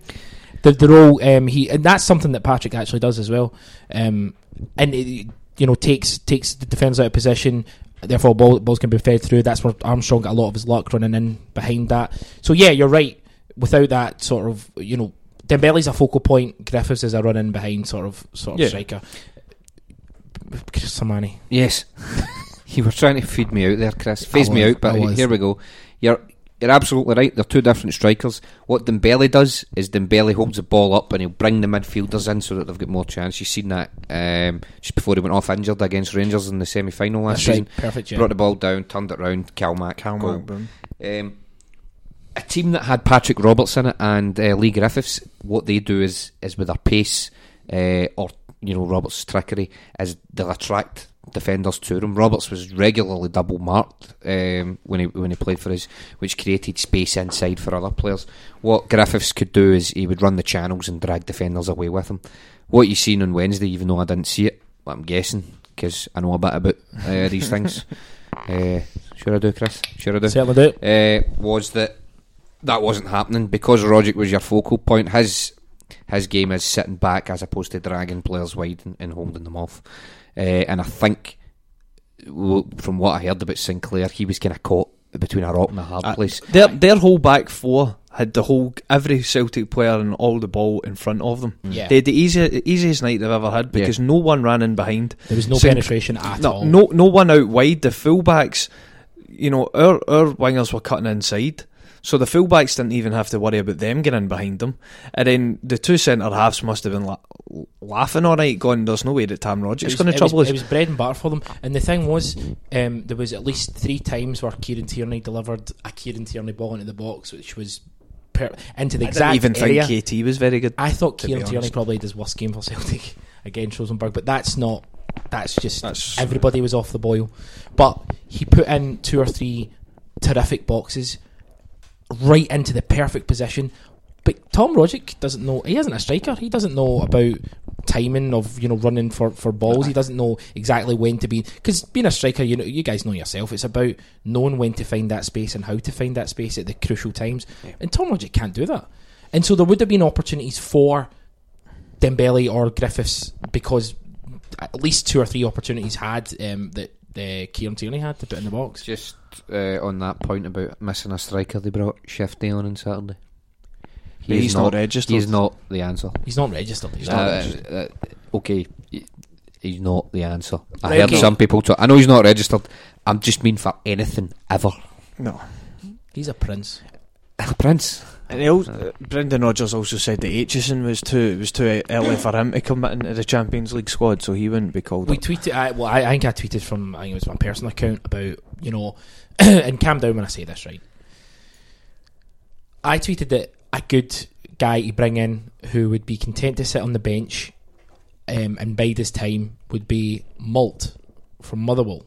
They're, they're all um, he, and that's something that Patrick actually does as well. Um, and it, you know takes takes the defenders out of position. Therefore, ball, balls can be fed through. That's where Armstrong got a lot of his luck running in behind that. So yeah, you're right. Without that sort of, you know, Dembele's a focal point. Griffiths is a run in behind sort of sort of Yeah. striker. Sermanni. Yes. you were trying to feed me out there, Chris. Phase me out, but here we go. You're you're absolutely right. They're two different strikers. What Dembele does is Dembele holds the ball up and he'll bring the midfielders in so that they've got more chance. You've seen that um, just before he went off injured against Rangers in the semi-final last That's season. right. Perfect. Brought the ball down, turned it round, Calmac, Cal goal. Macburn. Um, a team that had Patrick Roberts in it and uh, Leigh Griffiths, what they do is is with their pace uh, or you know Roberts' trickery is they'll attract defenders to him. Roberts was regularly double marked um, when he when he played for us, which created space inside for other players. What Griffiths could do is he would run the channels and drag defenders away with him. What you seen on Wednesday, even though I didn't see it, but I'm guessing because I know a bit about uh, these things. Uh, sure I do, Chris. Sure I do Certainly do. uh, was that that wasn't happening because Rogic was your focal point. His his game is sitting back as opposed to dragging players wide and, and holding them off. Uh, and I think w- from what I heard about Sinclair, he was kind of caught between a rock and a hard Uh, place. Their their whole back four had the whole every Celtic player and all the ball in front of them. Yeah. They had the easy, easiest night they've ever had because no one ran in behind. There was no Sin- penetration at No, all. no, no one out wide. The fullbacks, you know, our our wingers were cutting inside, so the fullbacks didn't even have to worry about them getting in behind them. And then the two centre halves must have been la- laughing all right, going, "There's no way that Tam Rogic was, going to trouble was, us." it was bread and butter for them. And the thing was, um, there was at least three times where Kieran Tierney delivered a Kieran Tierney ball into the box, which was per- into the I exact didn't even area. think KT was very good. I thought Kieran Tierney probably did his worst game for Celtic against Rosenborg, but that's not. That's just That's- everybody was off the boil. But he put in two or three terrific boxes right into the perfect position. But Tom Rogic doesn't know. He isn't a striker. He doesn't know about timing of you know running for, for balls. He doesn't know exactly when to be because being a striker, you know, you guys know yourself. It's about knowing when to find that space and how to find that space at the crucial times. And Tom Rogic can't do that. And so there would have been opportunities for Dembele or Griffiths because at least two or three opportunities had um, that uh, Kieran Tierney had to put in the box. Just uh, on that point about missing a striker, they brought Shifty on on Saturday. But he's not registered. He's not the answer. He's not registered. He's Uh, not registered. uh, okay, he's not the answer. I Right, heard okay. some people talk. I know he's not registered. I'm just mean for anything ever. No. He's a prince. Prince. And also, uh, Brendan Rodgers also said that Aitchison was too it was too early for him to come into the Champions League squad, so he wouldn't be called We up. tweeted. I, well, I, I think I tweeted from. I think it was my personal account about you know, and calm down when I say this, right? I tweeted that a good guy to bring in who would be content to sit on the bench um, and bide his time would be Moult from Motherwell.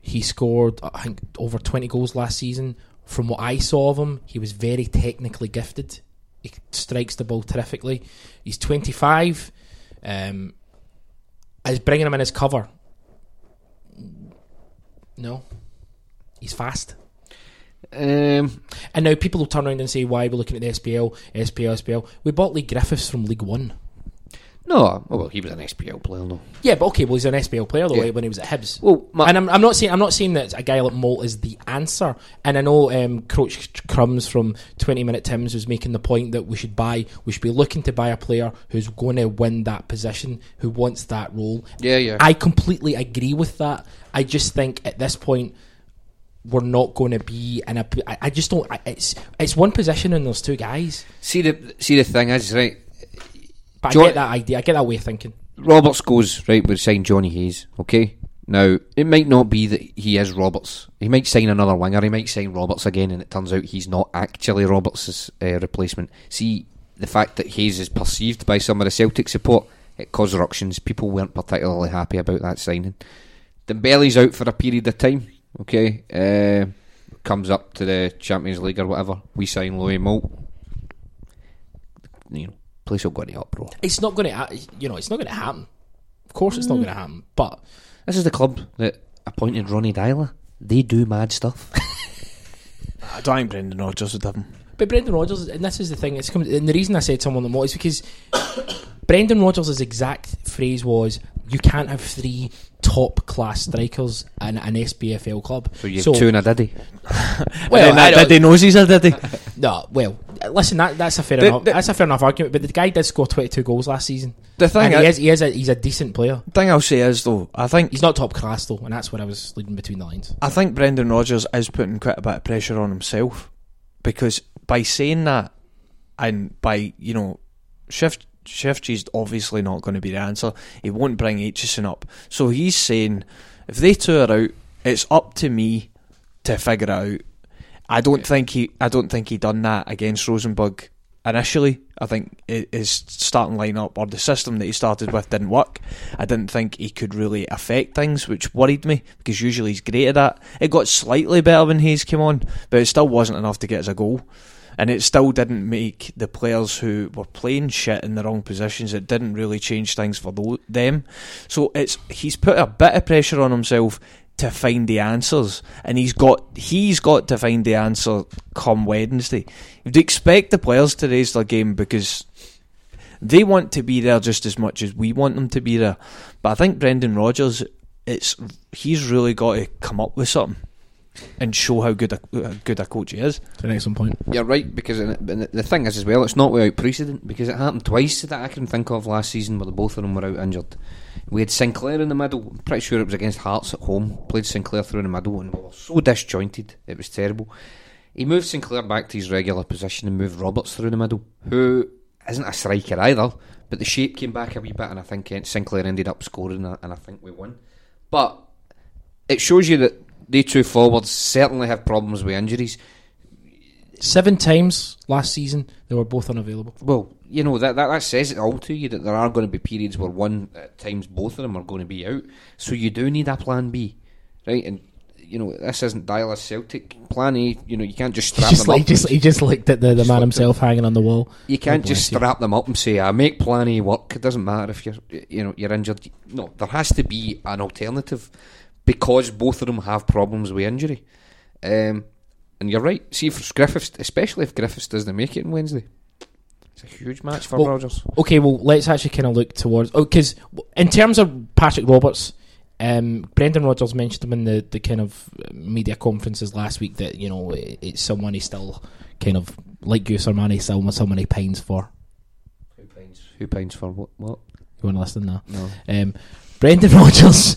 He scored, I think, over 20 goals last season. From what I saw of him, he was very technically gifted. He strikes the ball terrifically. He's 25. Um, is bringing him in as cover. No. He's fast. Um, And now people will turn around and say, why are we looking at the SPL, SPL, SPL? We bought Leigh Griffiths from League One. No, oh, well, he was an SPL player, no. Yeah, but okay, well he's an SPL player though Yeah. when he was at Hibs. Well, my, and I'm, I'm not saying I'm not saying that a guy like Moult is the answer. And I know um, Coach Crumbs from 20 Minute Tims was making the point that we should buy, we should be looking to buy a player who's going to win that position, who wants that role. yeah, yeah. I completely agree with that. I just think at this point we're not going to be in a. I, I just don't. I, it's it's one position and there's two guys. see the see the thing is right. But Jo- I get that idea. I get that way of thinking. Roberts goes right. We sign Jonny Hayes. Okay. Now it might not be that he is Roberts. He might sign another winger. He might sign Roberts again, and it turns out he's not actually Roberts' uh, replacement. See the fact that Hayes is perceived by some of the Celtic support. It caused ructions. People weren't particularly happy about that signing. Dembele's out for a period of time. Okay, uh, comes up to the Champions League or whatever. We sign Louis Moult. You know, place will go in the uproar. It's not going to. You know, it's not going to happen. Of course, it's not going to mm. happen. But This is the club that appointed Ronnie Deila. They do mad stuff. I don't think Brendan Rodgers would have him. but Brendan Rodgers, and this is the thing. It's come, and the reason I said someone the most is because Brendan Rodgers' exact phrase was, "You can't have three top class strikers in an SPFL club. So you have two and a diddy. Well, well, I did they knows he's a did he? No, well, listen, that, that's a fair The- enough. the- that's a fair enough argument. But the guy did score twenty two goals last season, The thing, and I, he is, he is a, he's a decent player. thing I'll say is though, I think He's not top class though, and that's where I was leading between the lines. I think Brendan Rodgers is putting quite a bit of pressure on himself because by saying that and by you know shift Shifty's obviously not going to be the answer. He won't bring Aitchison up, so he's saying if they two are out, it's up to me to figure it out. I don't think he. I don't think he done that against Rosenborg initially. I think his starting lineup or the system that he started with didn't work. I didn't think he could really affect things, which worried me because usually he's great at that. It got slightly better when Hayes came on, but it still wasn't enough to get us a goal. And it still didn't make the players who were playing shit in the wrong positions. It didn't really change things for them. So it's he's put a bit of pressure on himself to find the answers, and he's got he's got to find the answer come Wednesday. You'd expect the players to raise their game because they want to be there just as much as we want them to be there. But I think Brendan Rodgers, it's he's really got to come up with something and show how good a how good a coach he is. It's an excellent point. You're right because and the the thing is as well, it's not without precedent because it happened twice that I can think of last season where the both of them were out injured. We had Sinclair in the middle. I'm pretty sure it was against Hearts at home. Played Sinclair through the middle and we were so disjointed. It was terrible. He moved Sinclair back to his regular position and moved Roberts through the middle, who isn't a striker either. But the shape came back a wee bit, and I think uh, Sinclair ended up scoring, uh, and I think we won. But it shows you that they two forwards certainly have problems with injuries. Seven times last season they were both unavailable. Well, you know that, that that says it all to you that there are going to be periods where one at times both of them are going to be out. So you do need a plan B, right? And you know this isn't dial as Celtic. Plan A, you know you can't just strap Just them like up. just he just looked at the, the man himself hanging on the wall. you oh, can't Oh, just bless you. strap them up and say, "I make Plan A work." It doesn't matter if you're you know you're injured. No, there has to be an alternative because both of them have problems with injury. Um, and you're right. See if Griffiths, especially if Griffiths doesn't make it on Wednesday, it's a huge match for Well, Rodgers. Okay, well, let's actually kind of look towards. Oh, because in terms of Patrick Roberts, um, Brendan Rodgers mentioned him in the, the kind of media conferences last week that, you know, it, it's someone he still kind of, like Goose Armani, still someone he pines for. Who pines? Who pines for what? What? You want to listen now? No. Um, Brendan Rodgers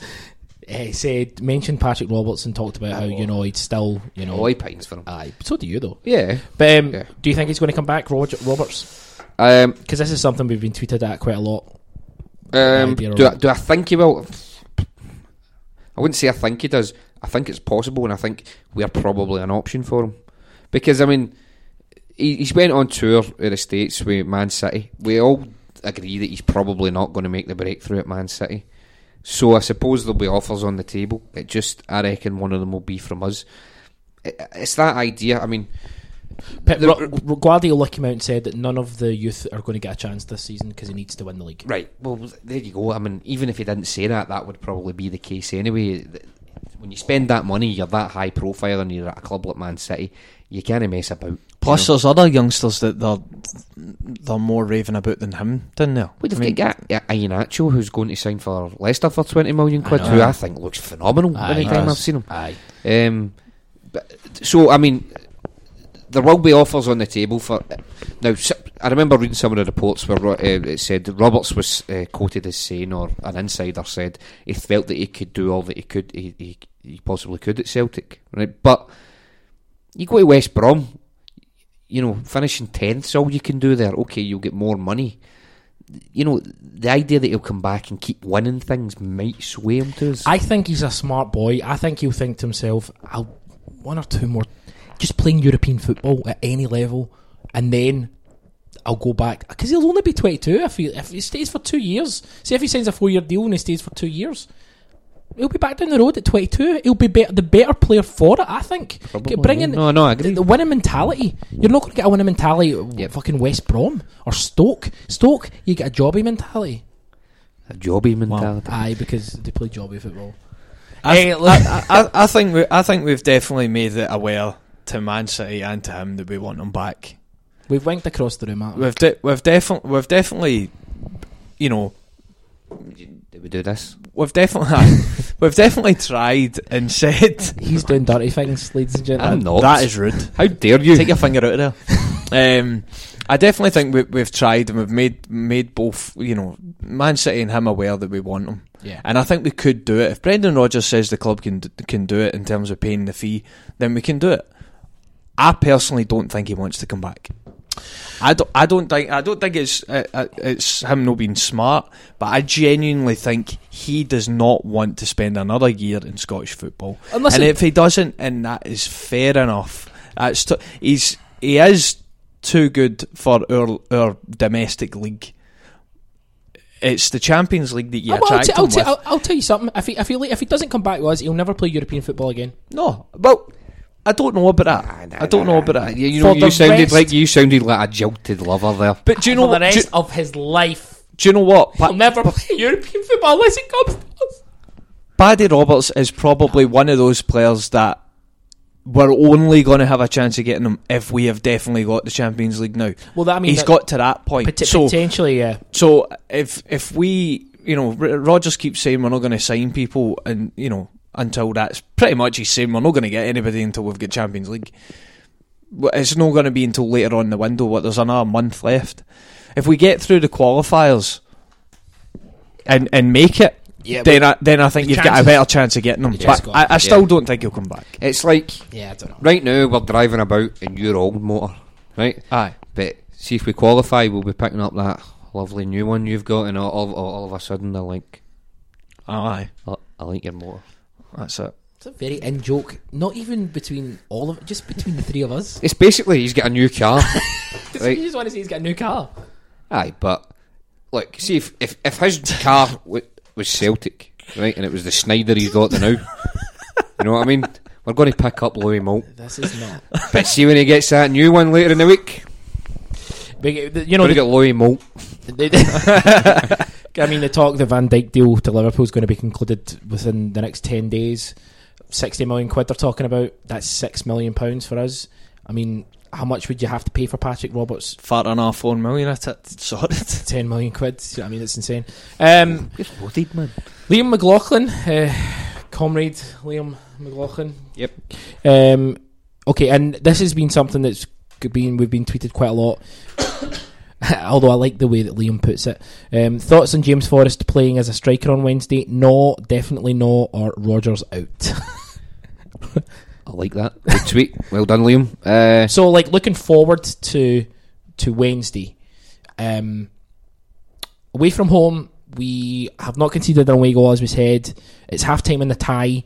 uh, said, mentioned Patrick Robertson talked about how, you know, he'd still, you know. Oh, he pines for him. Aye, so do you, though. Yeah. But um, Yeah. do you think he's going to come back, Roger, Roberts? Um, Because this is something we've been tweeted at quite a lot. um, idea do, I, of- do I think he will? I wouldn't say I think he does. I think it's possible, and I think we're probably an option for him. Because I mean, he, he's went on tour in the states with Man City. We all agree that he's probably not going to make the breakthrough at Man City. So I suppose there'll be offers on the table. It just, I reckon, one of them will be from us. It, it's that idea. I mean, Pep, The- Ro- Guardiola came out and said that none of the youth are going to get a chance this season because he needs to win the league. Right. Well, there you go. I mean, even if he didn't say that, that would probably be the case anyway. When you spend that money, you're that high profile, and you're at a club like Man City, you can't mess about. Plus, you know? there's other youngsters that they're they're more raving about than him, didn't there? We'd have I mean, got who's going to sign for Leicester for twenty million quid, I who. I think looks phenomenal. Aye, any time. I've seen him. Aye. Um, but, so I mean, there will be offers on the table for. Now, I remember reading some of the reports where uh, it said that Roberts was uh, quoted as saying, or an insider said, he felt that he could do all that he could, he, he, he possibly could at Celtic, right? But you go to West Brom, you know, finishing tenth's all you can do there. Okay, you'll get more money. You know, the idea that he'll come back and keep winning things might sway him to us. I think he's a smart boy. I think he'll think to himself, "I'll one or two more, just playing European football at any level, and then I'll go back because he'll only be twenty two if he if he stays for two years. See if he signs a four year deal and he stays for two years." He'll be back down the road at 22. He'll be, better, the better player for it, I think. Probably, Get- bring yeah. in No, no, I the, agree. the winning mentality. You're not going to get a winning mentality at Yep. fucking West Brom or Stoke. Stoke, you get a jobby mentality. A jobby mentality. Aye, because they play jobby football. I, Hey, look- I, I, I think we, I think we've definitely made it aware to Man City and to him that we want him back. We've winked across the room at him. We've de- we've definitely we've definitely, you know, Did we do this? we've definitely we've definitely tried and said He's doing dirty things, ladies and gentlemen. I'm gentlemen. not. that is rude. How dare you? Take your finger out of there. um, I definitely think we, we've tried and we've made made both. You know, Man City and him aware that we want them, Yeah. and I think we could do it. If Brendan Rodgers says the club can d- can do it in terms of paying the fee, then we can do it. I personally don't think he wants to come back. I don't. I don't think. I don't think it's uh, it's him not being smart, but I genuinely think he does not want to spend another year in Scottish football. Unless and it- if he doesn't, and that is fair enough. That's t- he's he is too good for our our domestic league. It's the Champions League that you well, I'll, attract t- I'll, him t-. I'll, I'll tell you something. If he, if, he, if he doesn't come back with us, he'll never play European football again. No, well, I don't know about that. I don't know about that. You, you know, you sounded rest- like you sounded like a jilted lover there. But do you know For the what? Do, rest of his life, do you know what? he'll Pa- never play European football unless it comes to us. Paddy Roberts is probably one of those players that we're only going to have a chance of getting him if we have definitely got the Champions League now. Well, that I mean, He's that- got to that point. pot- so, potentially, yeah. so if if we, you know, R- Rodgers keeps saying we're not going to sign people, and you know, until that's pretty much he's saying we're not going to get anybody until we've got Champions League. It's not going to be until later on in the window. What there's another month left. If we get through the qualifiers and and make it, Yeah, then I, then I think the you've got a better chance of getting them. You But I, I still yeah. don't think he'll come back. It's like yeah, I don't know. right now we're driving about in your old motor, right? Aye. But see if we qualify, we'll be picking up that lovely new one you've got, and all, all, all of a sudden they're like, Aye. I, I like your motor. That's it. It's a very in joke. Not even between all of just between the three of us. It's basically he's got a new car. Right. You just want to say he's got a new car. Aye, but look, see if if, if his car w- was Celtic, right, and it was the Snyder he's got the now, you know what I mean? We're going to pick up Louis Moult, This is not. but see when he gets that new one later in the week, Big- you know, we're going to the, get Louis Moult. the- I mean, the talk the Van Dijk deal to Liverpool is going to be concluded within the next ten days. Sixty million quid they're talking about. That's six million pounds for us. I mean, how much would you have to pay for Patrick Roberts? Fat and half one million at it. Sorted. Ten million quid. I mean, it's insane. Um, Where's Wooded, man? Liam McLaughlin, uh, comrade Liam McLaughlin. Yep. Um, okay, and this has been something that's been we've been tweeted quite a lot. Although I like the way that Liam puts it. Um, thoughts on James Forrest playing as a striker on Wednesday? No, definitely no. Or Rodgers out. I like that. Good tweet. Well done, Liam. Uh, so, like, looking forward to to Wednesday. Um, away from home, we have not conceded an away goal, as we said. It's half time in the tie.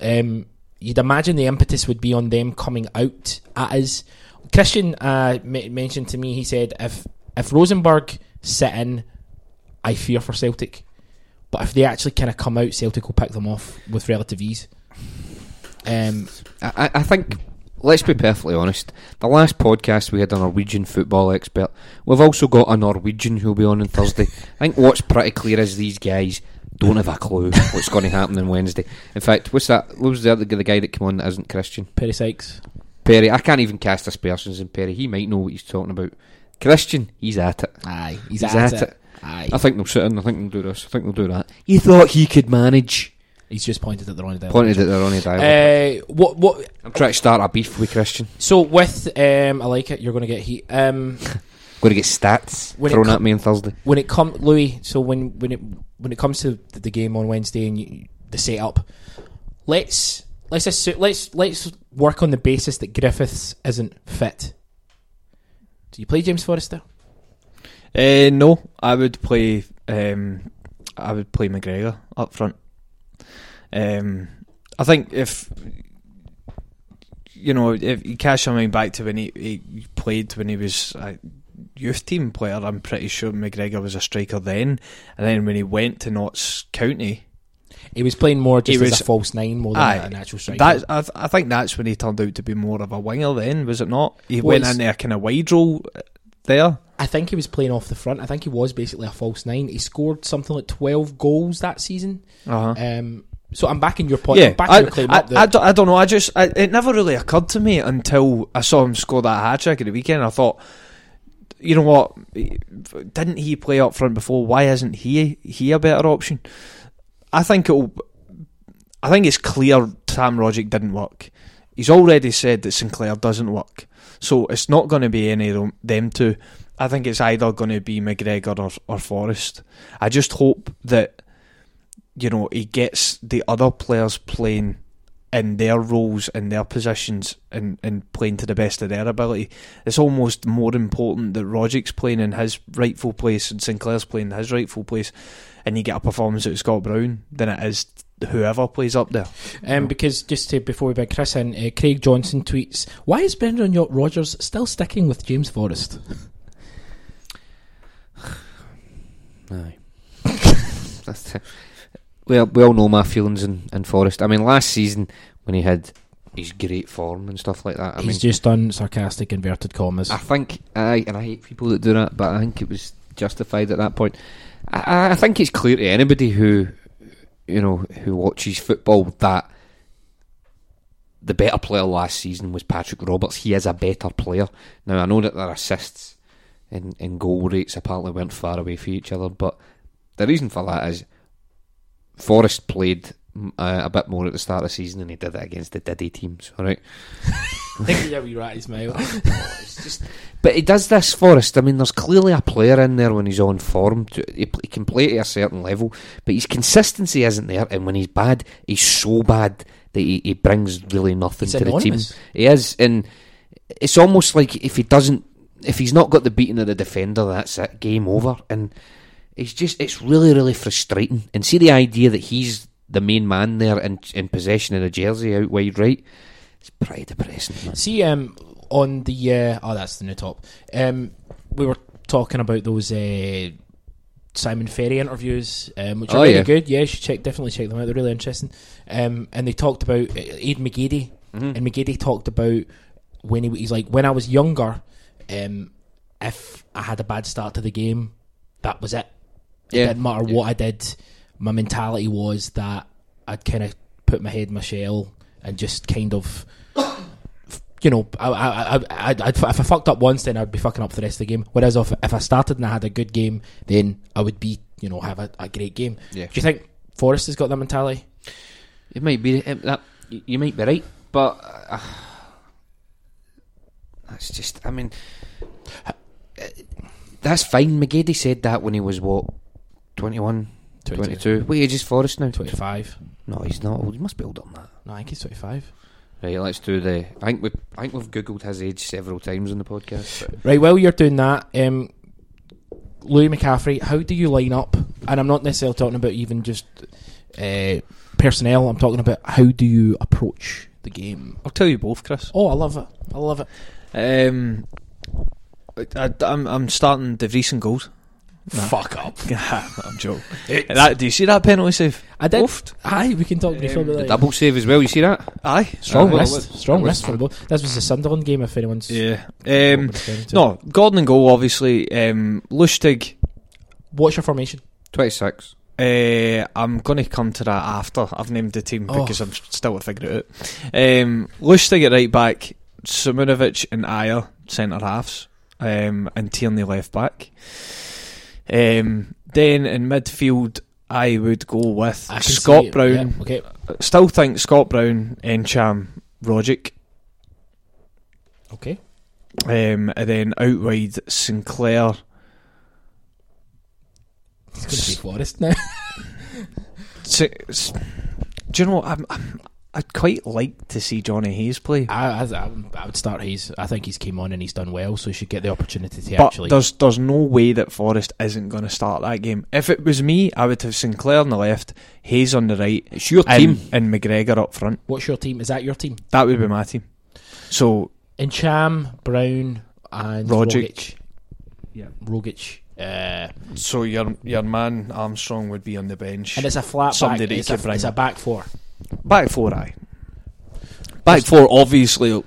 Um, you'd imagine the impetus would be on them coming out at us. Christian uh, m- mentioned to me, he said, if if Rosenborg sit in, I fear for Celtic. But if they actually kind of come out, Celtic will pick them off with relative ease. Um, I, I think, let's be perfectly honest. The last podcast we had a Norwegian football expert. We've also got a Norwegian who'll be on on Thursday. I think what's pretty clear is these guys don't have a clue what's going to happen on Wednesday. In fact, what's that? What was the other the guy that came on that isn't Christian? Perry Sykes. Perry. I can't even cast aspersions in Perry. He might know what he's talking about. Christian, he's at it. Aye, he's, He's at, at it. it. Aye. I think they'll sit in. I think they'll do this. I think they'll do that. You thought he could manage? He's just pointed at the wrong dial. Pointed at their own dialogue. Uh, what? What? I'm trying to start a beef with Christian. So with um, I like it. You're going to get heat. Um, Going to get stats When it thrown com- at me on Thursday. when it comes, Louis. So when when it when it comes to the, the game on Wednesday and you, the setup, let's let's assu- let's let's work on the basis that Griffiths isn't fit. Do you play James Forrester? Uh, no, I would play. Um, I would play McGregor up front. Um, I think if you know, if you your mind back to when he, he played when he was a youth team player, I'm pretty sure McGregor was a striker then. And then when he went to Notts County, He was playing more just He as was- a false nine more than Aye. a natural striker. that I, th- I think that's when he turned out to be more of a winger. Then was it not? He Well, went in there kind of wide role uh, there. I think he was playing off the front. I think he was basically a false nine. He scored something like twelve goals that season. Uh-huh. Um, so I'm backing your point. Yeah, I, I, I, don't, I don't know. I just I, it never really occurred to me until I saw him score that hat trick at the weekend. I thought, you know what? Didn't he play up front before? Why isn't he he a better option? I think it'll. I think it's clear Sam Rogic didn't work. He's already said that Sinclair doesn't work, so it's not going to be any of them- two. I think it's either going to be McGregor or or Forrest. I just hope that you know he gets the other players playing in their roles in their positions and, and playing to the best of their ability. It's almost more important that Rogic's playing in his rightful place and Sinclair's playing in his rightful place and you get a performance out of Scott Brown than it is whoever plays up there. Um, because just to, before we bring Chris in, uh, Craig Johnson tweets, "Why is Brendan Yacht Rodgers still sticking with James Forrest?" Aye. That's it. we, all- we all know my feelings in, in Forrest. I mean, last season when he had his great form and stuff like that. I He's mean, just done sarcastic inverted commas. I think I and I hate people that do that, but I think it was justified at that point. I, I think it's clear to anybody who you know who watches football that the better player last season was Patrick Roberts. He is a better player. Now I know that their assists and, and goal rates apparently weren't far away from each other, but the reason for that is Forrest played uh, a bit more at the start of the season and he did it against the Diddy teams. All right. yeah, we right smile. it's just, but he does this for us. I mean, there's clearly a player in there when he's on form. To, he, he can play to a certain level, but his consistency isn't there. And when he's bad, he's so bad that he, he brings really nothing He's to the team. He is, and it's almost like if he doesn't, if he's not got the beating of the defender, that's it, game over. And it's just, it's really, really frustrating. And see the idea that he's the main man there in, in possession of the jersey out wide right. It's pretty depressing. Man. See, um, on the uh, oh, that's the new top. Um, we were talking about those uh, Simon Ferry interviews, um, which are Oh, really yeah. good. Yeah, you should check definitely check them out. They're really interesting. Um, and they talked about uh, Aid McGeady, Mhm. and McGeady talked about when he he's like when I was younger, um, if I had a bad start to the game, that was it. It Yeah. didn't matter Yeah. what I did. My mentality was that I'd kind of put my head in my shell and just kind of, you know, I, I, I, I'd, I'd, if I fucked up once, then I'd be fucking up for the rest of the game. Whereas if, if I started and I had a good game, then I would be, you know, have a, a great game. Yeah. Do you think Forrest has got that mentality? It might be it, that you you might be right, but uh, that's just. I mean, uh, that's fine. McGeady said that when he was what 21, 22. What age is Forrest now? 25. No, he's not old. He must be older than that. No, I think he's 25. Right, let's do the. I think we. I think we've googled his age several times on the podcast. but- Right, while you're doing that, um, Louis McCaffrey, how do you line up? And I'm not necessarily talking about even just uh, personnel. I'm talking about how do you approach the game. I'll tell you both, Chris. Oh, I love it. I love it. Um, I, am I'm starting De Vries and goals. Nah. Fuck up. I'm joking. That, do you see that penalty save? I did. Oofed. Aye, we can talk briefly Um, about The that. double save as well. You see that? Aye. Strong Uh, wrist. well, Strong well, wrist from both. This was the Sunderland game, if anyone's. Yeah. what Um, we're referring to. no, Gordon and goal, obviously. Um, Lustig, What's your formation? Twenty six. uh, I'm going to come to that after I've named the team Oh. because I'm still figuring it out. Um, Lustig at right back, Simunovic and Ajer centre halves, um, and Tierney left back. Um, then in midfield, I would go with Scott. Brown. Yeah, okay. Still think Scott Brown, Ntcham, Rogic. Okay. Um, and then out wide, Sinclair. It's going to be Forrest now. Si- s- Do you know? I'm, I'm, I'd quite like to see Johnny Hayes play, I, I, I would start Hayes. I think he's came on and he's done well, so he should get the opportunity to but actually. there's there's no way that Forrest isn't going to start that game. If it was me, I would have Sinclair on the left, Hayes on the right, It's your and, team. and McGregor up front. What's your team? Is that your team? That would be my team. So Ntcham, Brown, and Rogic. Rogic. Yeah. Rogic. Uh, so your your man Armstrong would be on the bench. and it's a flat Somebody back. It's a, it's a back four. Back four, aye. Back four, obviously, you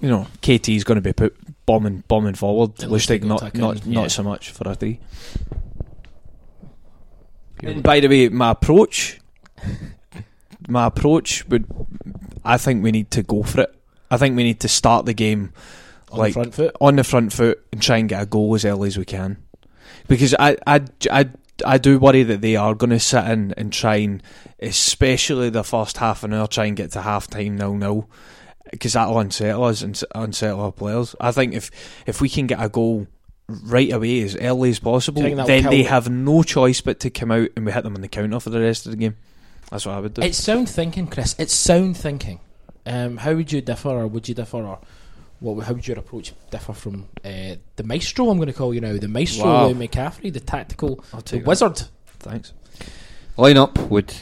know, KT is going to be put bombing bombing forward. It looks Lustig like not not in, not so much for a three. And by the way, my approach, my approach would, I think we need to go for it. I think we need to start the game On Like- the front foot. on the front foot and try and get a goal as early as we can. Because I I, I, I do worry that they are going to sit in and try and, especially the first half an hour, try and get to half time nil nil, because that'll unsettle us and unsettle our players. I think if if we can get a goal right away as early as possible, Do you think then they have no choice but to come out and we hit them on the counter for the rest of the game. That's what I would do. It's sound thinking, Chris. It's sound thinking. Um, how would you differ, or would you differ, or what? How would your approach differ from uh, the maestro? I'm going to call you now, the maestro, Wow. Louis McCaffrey, the tactical, the wizard. Thanks. Lineup would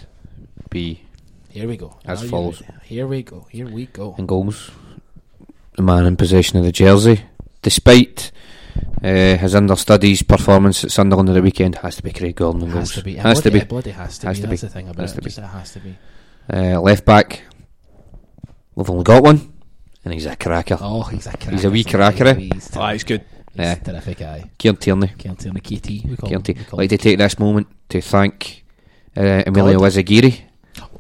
be Here we go. As Now follows. Here we go. Here we go. And goals. The man in possession of the jersey, despite uh, his understudy's performance at Sunderland at the weekend, has to be Craig Gordon Has goals. to be. Has to be. Bloody has to Has be. to That's be. the thing about Has it. to be. Just it has to be. Uh, left back, we've only got one, and he's a cracker. Oh, he's a cracker. He's a wee cracker, eh? He's, Ah, he's good. He's Yeah. terrific guy. Kieran Tierney. Can't turn the KT. We call Kieran him. Tierney. We call like him. to take this moment to thank uh, Emilio God. Izaguirre.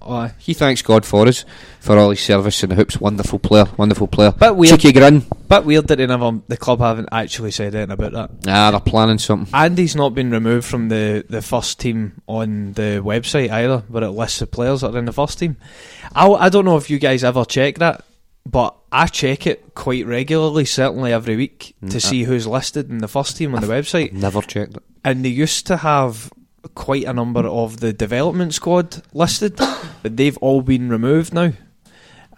Aye. He thanks God for us for all his service in the hoops. Wonderful player, wonderful player. But weird, Cheeky grin. but weird that they never, the club haven't actually said anything about that. Ah, they're planning something. Andy's not been removed from the, the first team on the website either, where it lists the players that are in the first team. I, I don't know if you guys ever check that, but I check it quite regularly, certainly every week, Mm, to I- see who's listed in the first team on the website. Never checked it. And they used to have quite a number of the development squad listed, but they've all been removed now.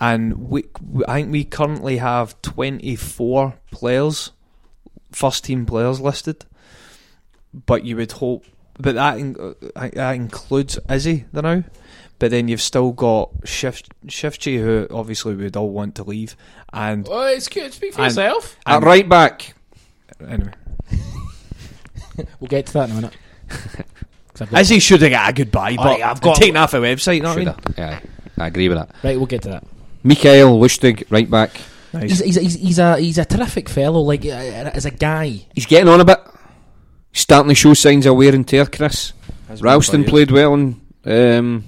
And we, we- I think we currently have 24 players, first team players listed. But you would hope, but that, uh, that includes Izzy the now. But then you've still got Shift Shifty, who obviously we'd all want to leave. And Oh, it's good. Speak for And- yourself. At right back, anyway, We'll get to that in a minute. As he should have got a goodbye, but Aye, I've I've got- got taken off a website. You know what I mean? Yeah, I agree with that. Right, we'll get to that. Mikael Lustig, right back. Nice. He's, he's, he's, he's a he's a terrific fellow. Like uh, as a guy, He's getting on a bit. Starting to show signs of wear and tear, Chris. Has Ralston played well on. Um,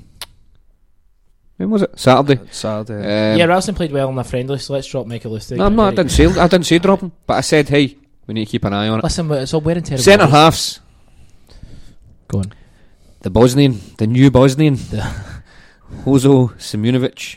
when was it? Saturday. Saturday. Um, yeah, Ralston played well in the friendly. So let's drop Mikael Lustig. no, no, I didn't say. I didn't say drop him, but I said, hey, we need to keep an eye on it. Listen, it's all wear and tear. Centre halves. Go on. The Bosnian, the new Bosnian, The- Hozo Simunovic.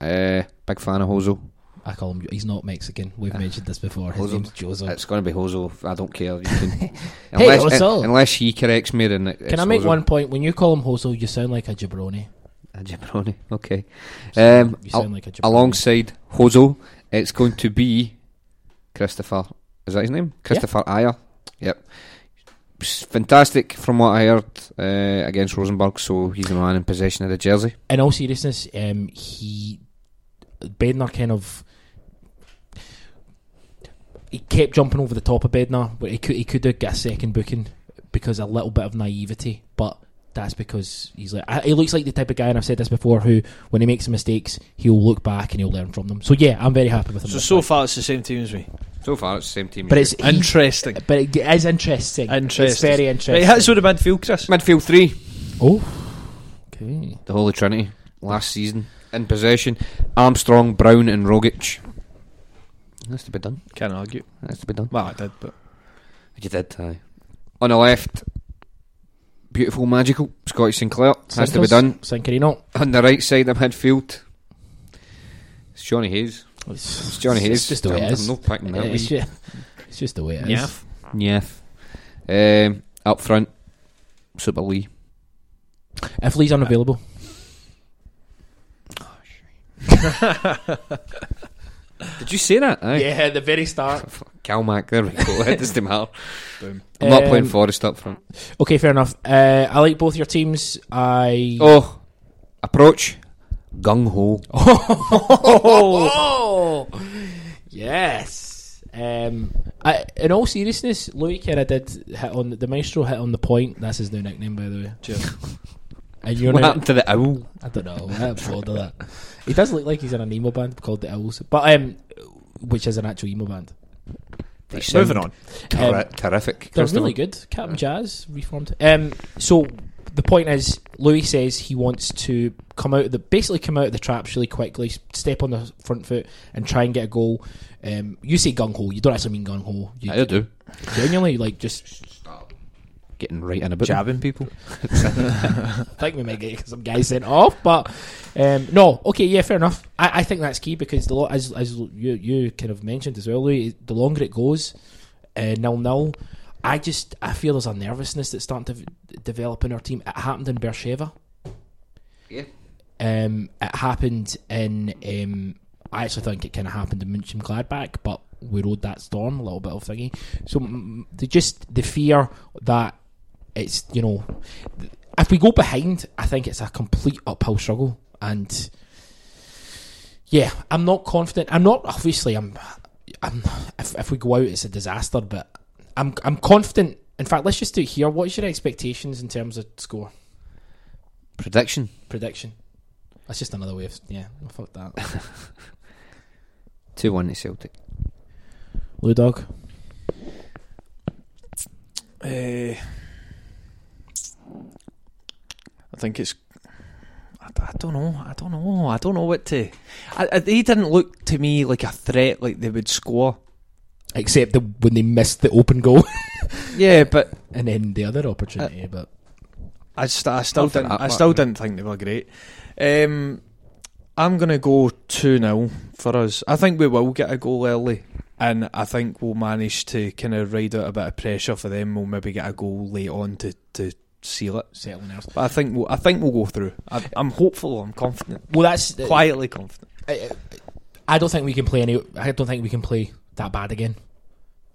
Uh, big fan of Hozo. I call him. He's not Mexican. We've Ah. mentioned this before. His Hozo. name's Jozo. It's going to be Hozo. I don't care. You can, Hey, unless, Hozo. unless he corrects me, then it, Can it's I make Hozo. one point? When you call him Hozo, you sound like a jabroni. A jabroni. Okay. Um, you al- like a jabroni. alongside Hozo, it's going to be Christopher. Is that his name? Christopher Ajer. Yep. S- Fantastic from what I heard uh, against Rosenborg. So he's the man in possession of the jersey. in all seriousness, um, he Bendtner kind of he kept jumping over the top of Bendtner, but he could he could have got a second booking because a little bit of naivety, but. That's because he's like I- he looks like the type of guy, and I've said this before. Who, when he makes mistakes, he'll look back and he'll learn from them. So yeah, I'm very happy with him. so so week. far it's the same team as me. So far, it's the same team. but as it's you. he- Interesting. but it is interesting. It's Interesting. very Right, interesting. hits with the midfield, Chris. midfield three. oh, okay. The Holy Trinity last season in possession. Armstrong, Brown, and Rogic. Has to be done. Can't argue. Has to be done. Well, I did, but You did, aye. On the left, beautiful, magical Scotty Sinclair has to be Sinkers, done. Sinkerino. On the right side of midfield, it's Jonny Hayes. It's, It's Jonny Hayes. It's just the way I'm- it is. I'm not picking that. It's just, it's just the way it is. yeah. Yeah. Um, up front, Super Lee. If Lee's unavailable, Did you say that? Aye. yeah, the very start. Calmac, there we go. It doesn't matter. Boom. I'm not playing Um, Forrest up front. Okay, fair enough. Uh, I like both your teams. I Oh, approach, gung ho. oh, yes. Um, I, in all seriousness, Louis Kerr did hit on the maestro hit on the point. That's his new nickname, by the way. Cheers. And you're What now, happened to the owl? I don't know. I'm bored of that. He does look like he's in an emo band called the Owls, but um, which is an actual emo band. They sound Moving on. terri- Um, terrific. They're Christopher. really good. Captain Jazz reformed. Um, so the point is, Louis says he wants to come out of the basically come out of the traps really quickly, step on the front foot, and try and get a goal. Um, you say gung ho. You don't actually mean gung ho. You I do. genuinely like just getting right in about. Jabbing people. I think we might get some guys sent off, but um, no. Okay, yeah, fair enough. I, I think that's key because the lo- as as you you kind of mentioned as well, Louis, the longer it goes, uh, nil nil. I just I feel there's a nervousness that's starting to v- develop in our team. It happened in Beersheba. Yeah. Um, it happened in. Um, I actually think it kind of happened in Mönchengladbach, but we rode that storm a little bit of thingy. So mm, the just the fear that it's you know if we go behind, I think it's a complete uphill struggle. And yeah, I'm not confident. I'm not obviously. I'm. I'm. If, if we go out, it's a disaster. But I'm. I'm confident. In fact, let's just do it here. What is your expectations in terms of score Prediction. prediction? That's just another way of yeah. well, Fuck that. Two one to Celtic. Blue dog. Uh, I think it's. I, I don't know. I don't know. I don't know what to. I, I, they didn't look to me like a threat. Like they would score. Except the, when they missed the open goal Yeah, but and then the other opportunity. but I, st- I still Not for didn't. I still matter. didn't think they were great. Um, I'm gonna go two 0 for us. I think we will get a goal early, and I think we'll manage to kind of ride out a bit of pressure for them. We'll maybe get a goal late on to, to seal it. settling else. But I think we'll, I think we'll go through. I, I'm hopeful. I'm confident. Well, that's Quietly confident. I, I don't think we can play any. I don't think we can play that bad again.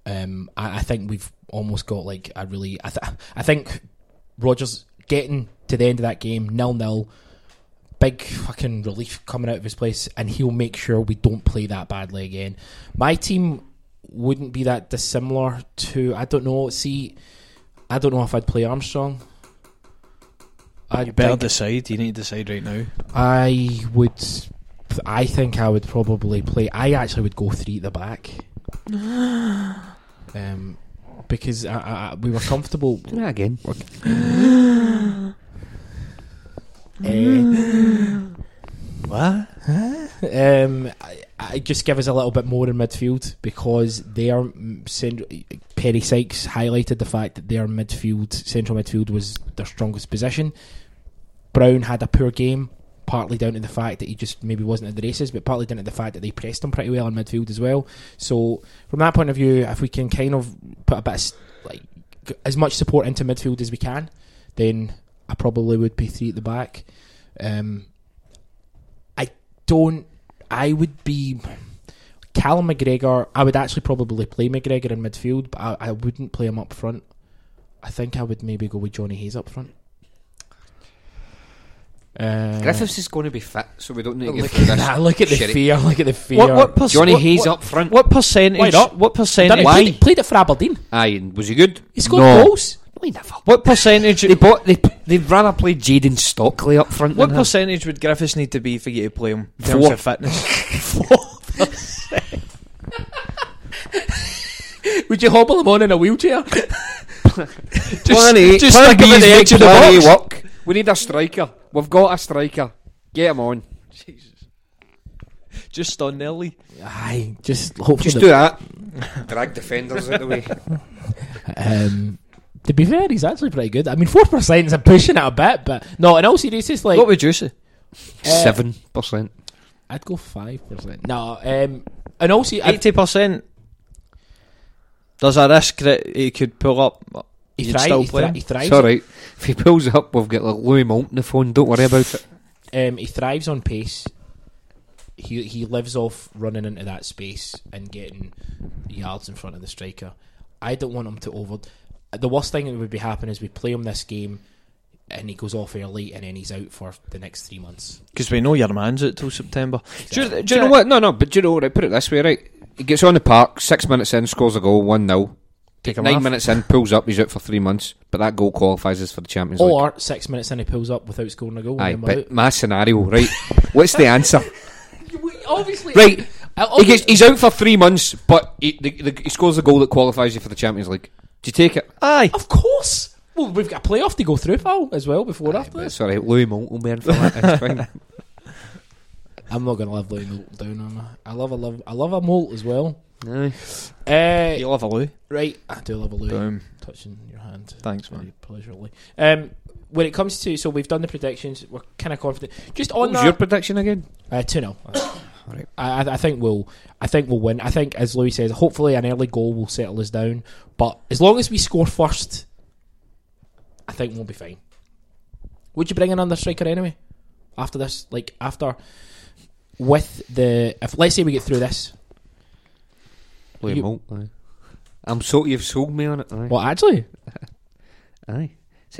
Um, I, I think we've almost got like a really. I, th- I think Rodgers getting to the end of that game nil nil, big fucking relief coming out of his place, and he'll make sure we don't play that badly again. My team wouldn't be that dissimilar to. I don't know. See, I don't know if I'd play Armstrong. I You better decide. You need to decide right now. I would. I think I would probably play. I actually would go three at the back. um, because I, I, I- we were comfortable. Do that again. Eh, What? um, I, I just give us a little bit more in midfield because they are mm, Perry Sykes highlighted the fact that their midfield, central midfield, was their strongest position. Brown had a poor game, partly down to the fact that he just maybe wasn't at the races, but partly down to the fact that they pressed him pretty well in midfield as well. So from that point of view, if we can kind of put a bit of, like as much support into midfield as we can, then I probably would be three at the back. Um, I don't. I would be Callum McGregor. I would actually probably play McGregor in midfield, but I, I wouldn't play him up front. I think I would maybe go with Jonny Hayes up front. Uh, Griffiths is going to be fit, so we don't need to get Look at this. that! Look at the shitty- fear! Look at the fear! What, what perc- Johnny what, Hayes what, up front. What percentage? Why not? What percentage? it, played, it- played it for Aberdeen. Aye, and was he good? He scored No. goals. No, he never. What percentage? They bought. They they'd rather play Jayden Stockley up front. what than him. percentage would Griffiths need to be for you to play him in terms Four. of fitness? Would you hobble him on in a wheelchair? Plenty, just plenty stick him in the make edge of the box. work. We need a striker. We've got a striker. Get him on. Jesus. Just on Nelly. Aye, just hopefully. Just the- do that. Drag defenders out the way. Um, to be fair, he's actually pretty good. I mean, four percent is pushing it a bit, but no. In all seriousness, like what would you say? Seven percent. I'd go five percent. No, um, in all seriousness, Eighty percent. There's a risk that he could pull up. He, You'd thri- still he, play thri- he thrives. It's all right. If he pulls up, we've got like Louis Moult on the phone. Don't worry about it. Um, he thrives on pace. He he lives off running into that space and getting yards in front of the striker. I don't want him to over. The worst thing that would be happening is we play him this game, and he goes off early, and then he's out for the next three months. Because we know your man's out till September. Do you, Do do you know what? No, no. But do you know? Right, put it this way, right? He gets on the park. Six minutes in, scores a goal. One 0 Take him Nine off. minutes in, pulls up. He's out for three months. But that goal qualifies us for the Champions League. Or six minutes in, he pulls up without scoring a goal. Aye, and then but my scenario, right? What's the answer? obviously, Right, he gets, he's out for three months, but he, the, the, he scores a goal that qualifies you for the Champions League. Do you take it? Aye. Of course. Well, we've got a playoff to go through, pal, as well before after this. Sorry, Louis Moult will be in for that. It's fine. I'm not gonna live Louis Moult down on her. I love a love I love a Moult as well. Aye. Uh, You love a Lou. right, I do love a Louis. Boom. touching your hand. Thanks, Very man. pleasurably. Um, when it comes to so we've done the predictions, we're kind of confident. Just on that, your prediction again? uh, two 0 Alright. I, I I think we'll I think we'll win. I think as Louis says, hopefully an early goal will settle us down. But as long as we score first, I think we'll be fine. Would you bring another striker anyway? After this, like after with the if let's say we get through this. Liam You- Holt, aye. I'm so you've sold me on it. Aye. Well, actually, Aye.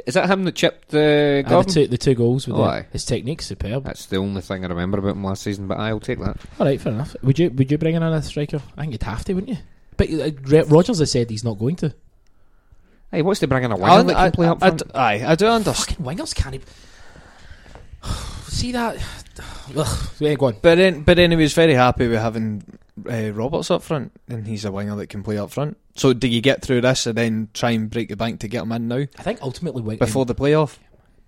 Is that him that chipped uh, uh, the two the two goals with Oh, the, aye. his technique's superb. That's the only thing I remember about him last season, but I'll take that. All right, fair enough. Would you would you bring in another striker? I think you'd have to, wouldn't you? But uh, Re- Rodgers has said he's not going to. Hey, what's the bringing a I, winger that I, can play up front? d- aye, I do understand. Fucking wingers can't. Even... See that? Ugh. Yeah, go on. But then, but then he was very happy with having uh, Roberts up front, and he's a winger that can play up front. So, do you get through this and then try and break the bank to get him in now I think ultimately, wing- before the playoff?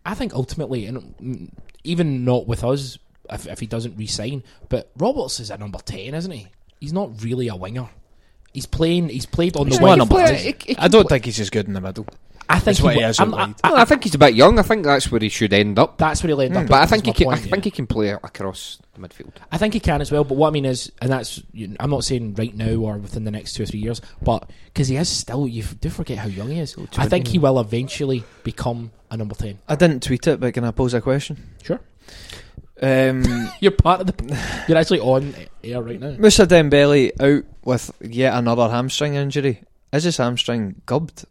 I think ultimately, and mm, even not with us, if, if he doesn't re-sign, but Roberts is a number ten, isn't he? He's not really a winger. He's playing. He's played on He's the not wing. number play- he- he I don't play- think he's as good in the middle. I think That's what he wa- I'm- out wide. I- I think he's a bit young. I think that's where he should end up. that's where he'll end up. Mm. But I think he can. point, I yeah. think he can play across the midfield. I think he can as well. But what I mean is, and that's I'm not saying right now or within the next two or three years, but because he is still, you do forget how young he is. I think he will eventually become a number ten. I didn't tweet it, but can I pose a question? Sure. Um, You're part of the. You're actually on air right now. Moussa Dembele out with yet another hamstring injury. Is his hamstring gubbed?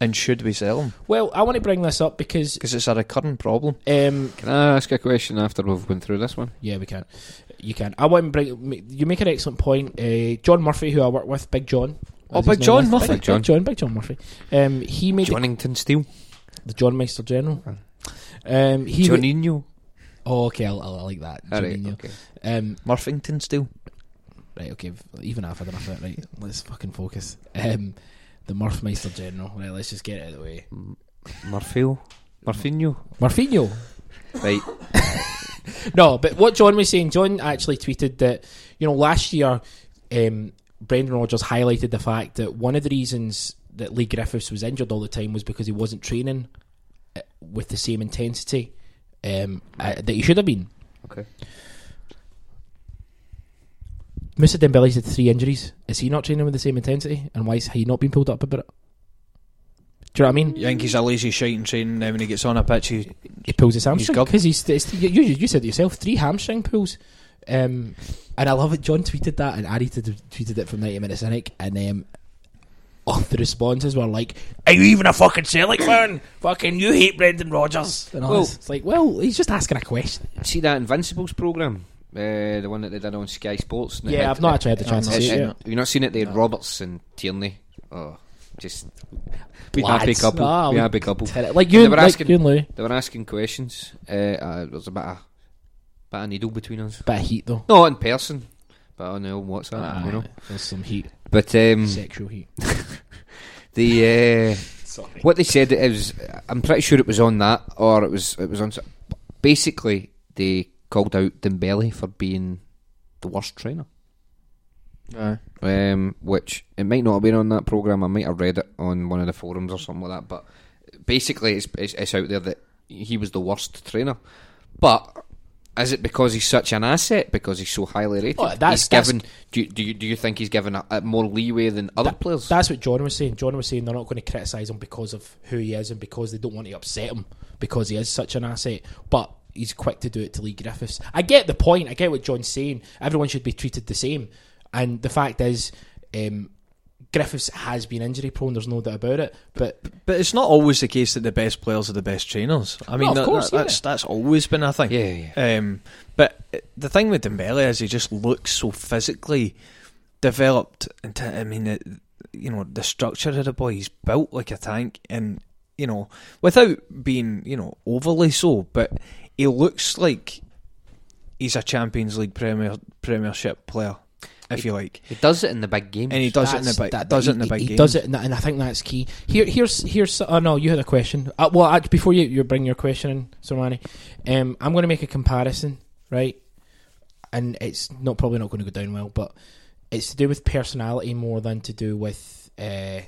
And should we sell him? Well, I want to bring this up because Because it's a recurring problem. um, Can I ask a question after we've been through this one? Yeah, we can. You can. I want to bring. You make an excellent point. Uh, John Murphy, who I work with, Big John. Oh, Big John as. Murphy. Big, Big John, Big John Murphy. Um, he made the, Johnington Steel. the John Meister General. Um, he. Johninho. oh, okay. I, I like that. Alright, Juninho. okay. Um, Murphington still. right. Okay. Even I've had enough of it. Right. Let's fucking focus. Um, the Murph Meister General. Right. Let's just get it out of the way. Murphy. Murphinho. Murphinho. Right. No, but what John was saying, John actually tweeted that you know last year, um, Brendan Rodgers highlighted the fact that one of the reasons that Lee Griffiths was injured all the time was because he wasn't training uh, with the same intensity um, uh, that he should have been. Okay. Moussa Dembele's had three injuries. Is he not training with the same intensity? And why is he not being pulled up about it? Do you know what I mean? You think he's a lazy shite in training, then when he gets on a pitch, he, He pulls his hamstring gubbed. because he's, it's, you, you you said it yourself three hamstring pulls, um, and I love it. John tweeted that, and Ari t- tweeted it from ninety minutes cynic, and um, oh, the responses were like, "Are you even a fucking Celtic fan? fucking you hate Brendan Rodgers?" And all Well- this. it's like, well, he's just asking a question. See that Invincibles program, uh, the one that they did on Sky Sports. Yeah, had- I've not actually had the chance to not see it. it. yet. Have you not seen it? They had No. Roberts and Tierney. Oh, just we Lads. happy couple. Ah, we we- happy couple. Like you, They and, were like asking- you Louis. They were asking questions. Uh, uh, there was a bit of, bit of needle between us. Bit of heat though. Not in person, but on the old WhatsApp, Ah, you know. there's some heat, But um, sexual heat. the uh, Sorry. what they said it was, I'm pretty sure it was on that, or it was it was on. Basically, they called out Dembele for being the worst trainer. um, which it might not have been on that program. I might have read it on one of the forums or something like that. But basically, it's, it's, it's out there that he was the worst trainer. But is it because he's such an asset? Because he's so highly rated? Oh, that's- he's that's- given. Do you, do you do you think he's given a, a more leeway than other That- players? That's what John was saying. John was saying they're not going to criticise him because of who he is and because they don't want to upset him because he is such an asset. But he's quick to do it to Lee Griffiths. I get the point. I get what John's saying. Everyone should be treated the same. And the fact is, um, Griffiths has been injury prone. There's no doubt about it. But But it's not always the case that the best players are the best trainers. I mean, of that- course, that- yeah. that's that's always been a thing. yeah, yeah. Um, but the thing with Dembele is he just looks so physically developed. And I mean, it, you know, the structure of the boy, he's built like a tank, and you know, without being you know overly so, but he looks like he's a Champions League Premier Premiership player, if you like, He does it in the big games. and he does it in the big that- does it in the he- big He games. does it, in the- and I think that's key. Here, here's here's. Oh no, you had a question. Uh, well, uh, before you, you bring your question in, Sermanni, um, I'm going to make a comparison, right? And it's not probably not going to go down well, but it's to do with personality more than to do with uh,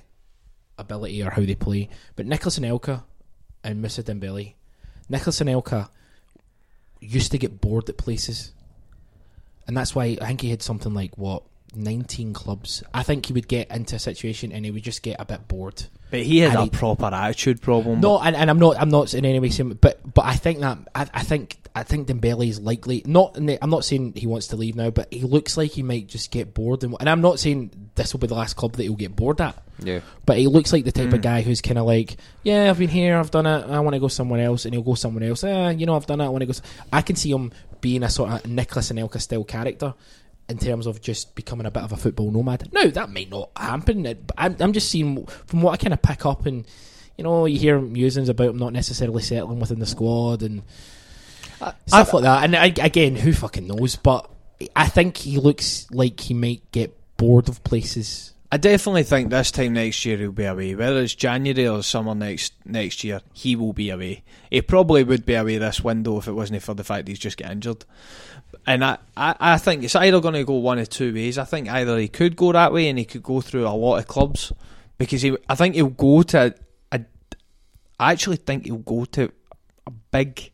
ability or how they play. But Nicolas Anelka and Moussa Dembele, Nicolas Anelka used to get bored at places, and that's why I think he had something like what. 19 clubs. I think he would get into a situation and he would just get a bit bored. But he has And a he- proper attitude problem. No, and, and I'm not. I'm not in any way saying, but but I think that I, I think I think Dembele is likely not. in the- I'm not saying he wants to leave now, but he looks like he might just get bored. And, and I'm not saying this will be the last club that he'll get bored at. Yeah. But he looks like the type of Mm. guy who's kind of like, yeah, I've been here, I've done it, I want to go somewhere else, and he'll go somewhere else. Eh, you know, I've done it, I want to go. I can see him being a sort of Nicolas Anelka style character in terms of just becoming a bit of a football nomad. Now that might not happen. I'm, I'm just seeing from what I kind of pick up, and you know, you hear musings about him not necessarily settling within the squad and stuff like that. And I, again, who fucking knows? But I think he looks like he might get bored of places. I definitely think this time next year he'll be away. Whether it's January or summer next next year, he will be away. He probably would be away this window if it wasn't for the fact he's just get injured. And I, I, I think it's either going to go one of two ways. I think either he could go that way and he could go through a lot of clubs because he, I think he'll go to. A, I actually think he'll go to a big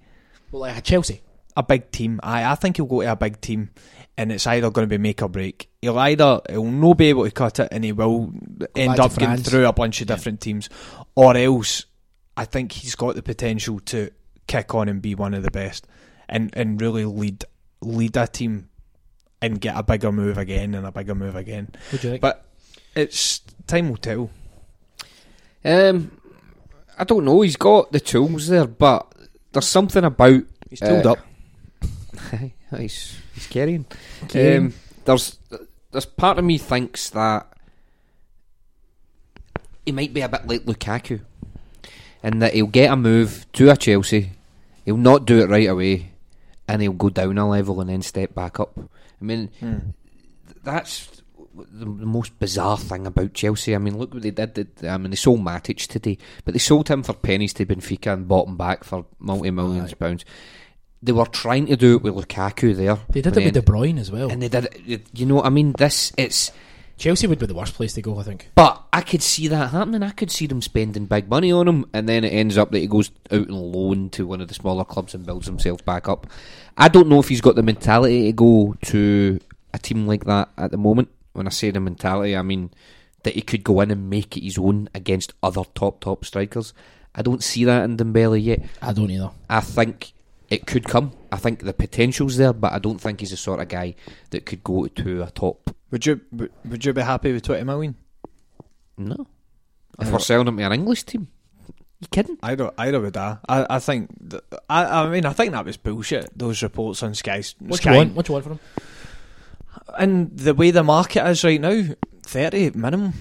Well, like Chelsea. a big team. I I think he'll go to a big team, and it's either going to be make or break. He'll either he'll not be able to cut it, and he will end up getting through a bunch of Yeah. different teams, or else I think he's got the potential to kick on and be one of the best, and and really lead lead a team, and get a bigger move again and a bigger move again. Would you think? But it's time will tell. Um, I don't know. He's got the tools there, but there's something about. He's tooled Uh, up. he's he's carrying. Carrying. Um, there's there's part of me thinks that he might be a bit like Lukaku, and that he'll get a move to a Chelsea, he'll not do it right away, and he'll go down a level and then step back up. I mean, Hmm. that's the, most bizarre thing about Chelsea. I mean, look what they did. I mean, they sold Matic today, but they sold him for pennies to Benfica and bought him back for multi millions of pounds. They were trying to do it with Lukaku there. they did it with De Bruyne as well. and they did it. You know, I mean, this it's. Chelsea would be the worst place to go, I think. But I could see that happening. I could see them spending big money on him, and then it ends up that he goes out on loan to one of the smaller clubs and builds himself back up. I don't know if he's got the mentality to go to a team like that at the moment. When I say the mentality, I mean that he could go in and make it his own against other top top strikers. I don't see that in Dembele yet. I don't either. I think it could come. I think the potential's there, but I don't think he's the sort of guy that could go to a top. Would you would- would you be happy with twenty million? No. If we're selling him to an English team, you kidding? I don't. I don't would I. I, I think. That, I. I mean, I think that was bullshit. Those reports on Sky. What Sky you want? What you want from him? and the way the market is right now, thirty minimum.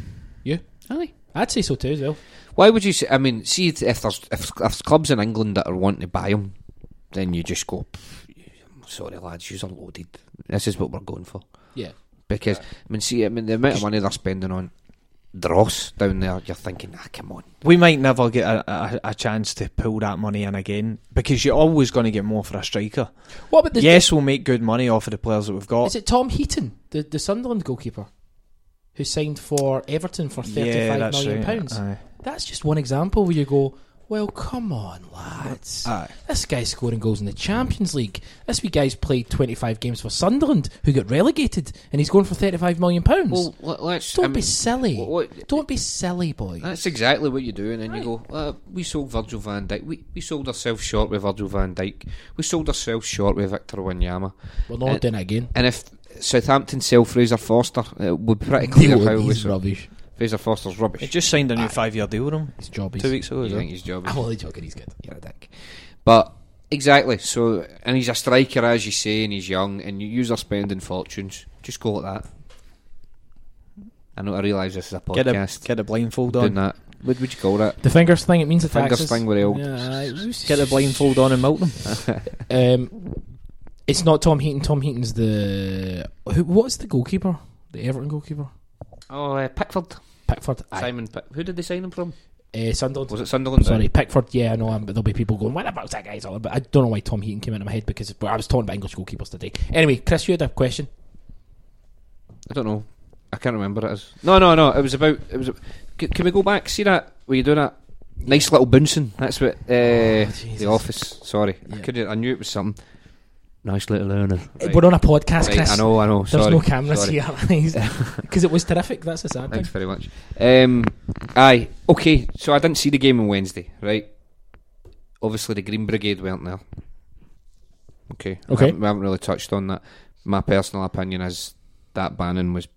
Aye. I'd say so too as well. Why would you say? I mean, see if there's if, if there's clubs in England that are wanting to buy him, then you just go. Sorry, lads, you're loaded. This is what we're going for. Yeah. Because I mean, see, I mean, the amount of money they're spending on Dross down there, you're thinking, ah, come on. We might never get a, a, a chance to pull that money in again because you're always going to get more for a striker. What about the? yes, we'll make good money off of the players that we've got. Is it Tom Heaton, the the Sunderland goalkeeper, who signed for Everton for thirty yeah, five that's million right. pounds? Aye. That's just one example where you go, well, come on, lads. Aye. This guy's scoring goals in the Champions League. This wee guy's played 25 games for Sunderland, who got relegated, and he's going for 35 million pounds. Well, let- let's. Don't I be mean, silly. what- what- Don't be silly, boy. That's exactly what you do, and then Right. you go, uh, we sold Virgil van Dijk. We, we sold ourselves short with Virgil van Dijk. We sold ourselves short with Victor Wanyama. We're not Uh, doing it again. And if Southampton sell Fraser Forster, it would be pretty clear how we he's sold. rubbish. Fraser Forster's rubbish. He just signed a new five year deal with him His job is. two weeks ago. You think it? his job is I'm only joking. He's good. You're a dick. But exactly. So, and he's a striker, as you say, and he's young, and you use are spending fortunes. Just go like that. I know. I realise this is a Get a podcast. get a blindfold doing on. that. What would you call that? The fingers thing. It means the Fingers taxes. thing with the Yeah, aye. Get a blindfold on and melt them. Um, it's not Tom Heaton. Tom Heaton's the who? What's the goalkeeper? The Everton goalkeeper, Oh, uh, Pickford. Pickford. Aye. Simon. Pick- Who did they sign him from? Uh, Sunderland. Was it Sunderland? Sorry, Pickford. Yeah, I know. um, But there'll be people going, "What about that guy's all?" But I don't know why Tom Heaton came into my head because I was talking about English goalkeepers today. Anyway, Chris, you had a question. I don't know. I can't remember it. No, no, no. It was about. It was. C- can we go back? See that? Were you doing that? Nice little bouncing. That's what. Uh, Jesus. the office. Sorry, I couldn't. I knew it was something. Nice little learner. Right. We're on a podcast, Right, Chris. I know. I know. There's sorry. no cameras sorry. here because it was terrific. That's a sad thing. Thanks thing. very much. Um, aye, okay. So I didn't see the game on Wednesday, right? Obviously, the Green Brigade weren't there. Okay. We Okay. haven't, we haven't really touched on that. My personal opinion is that banning was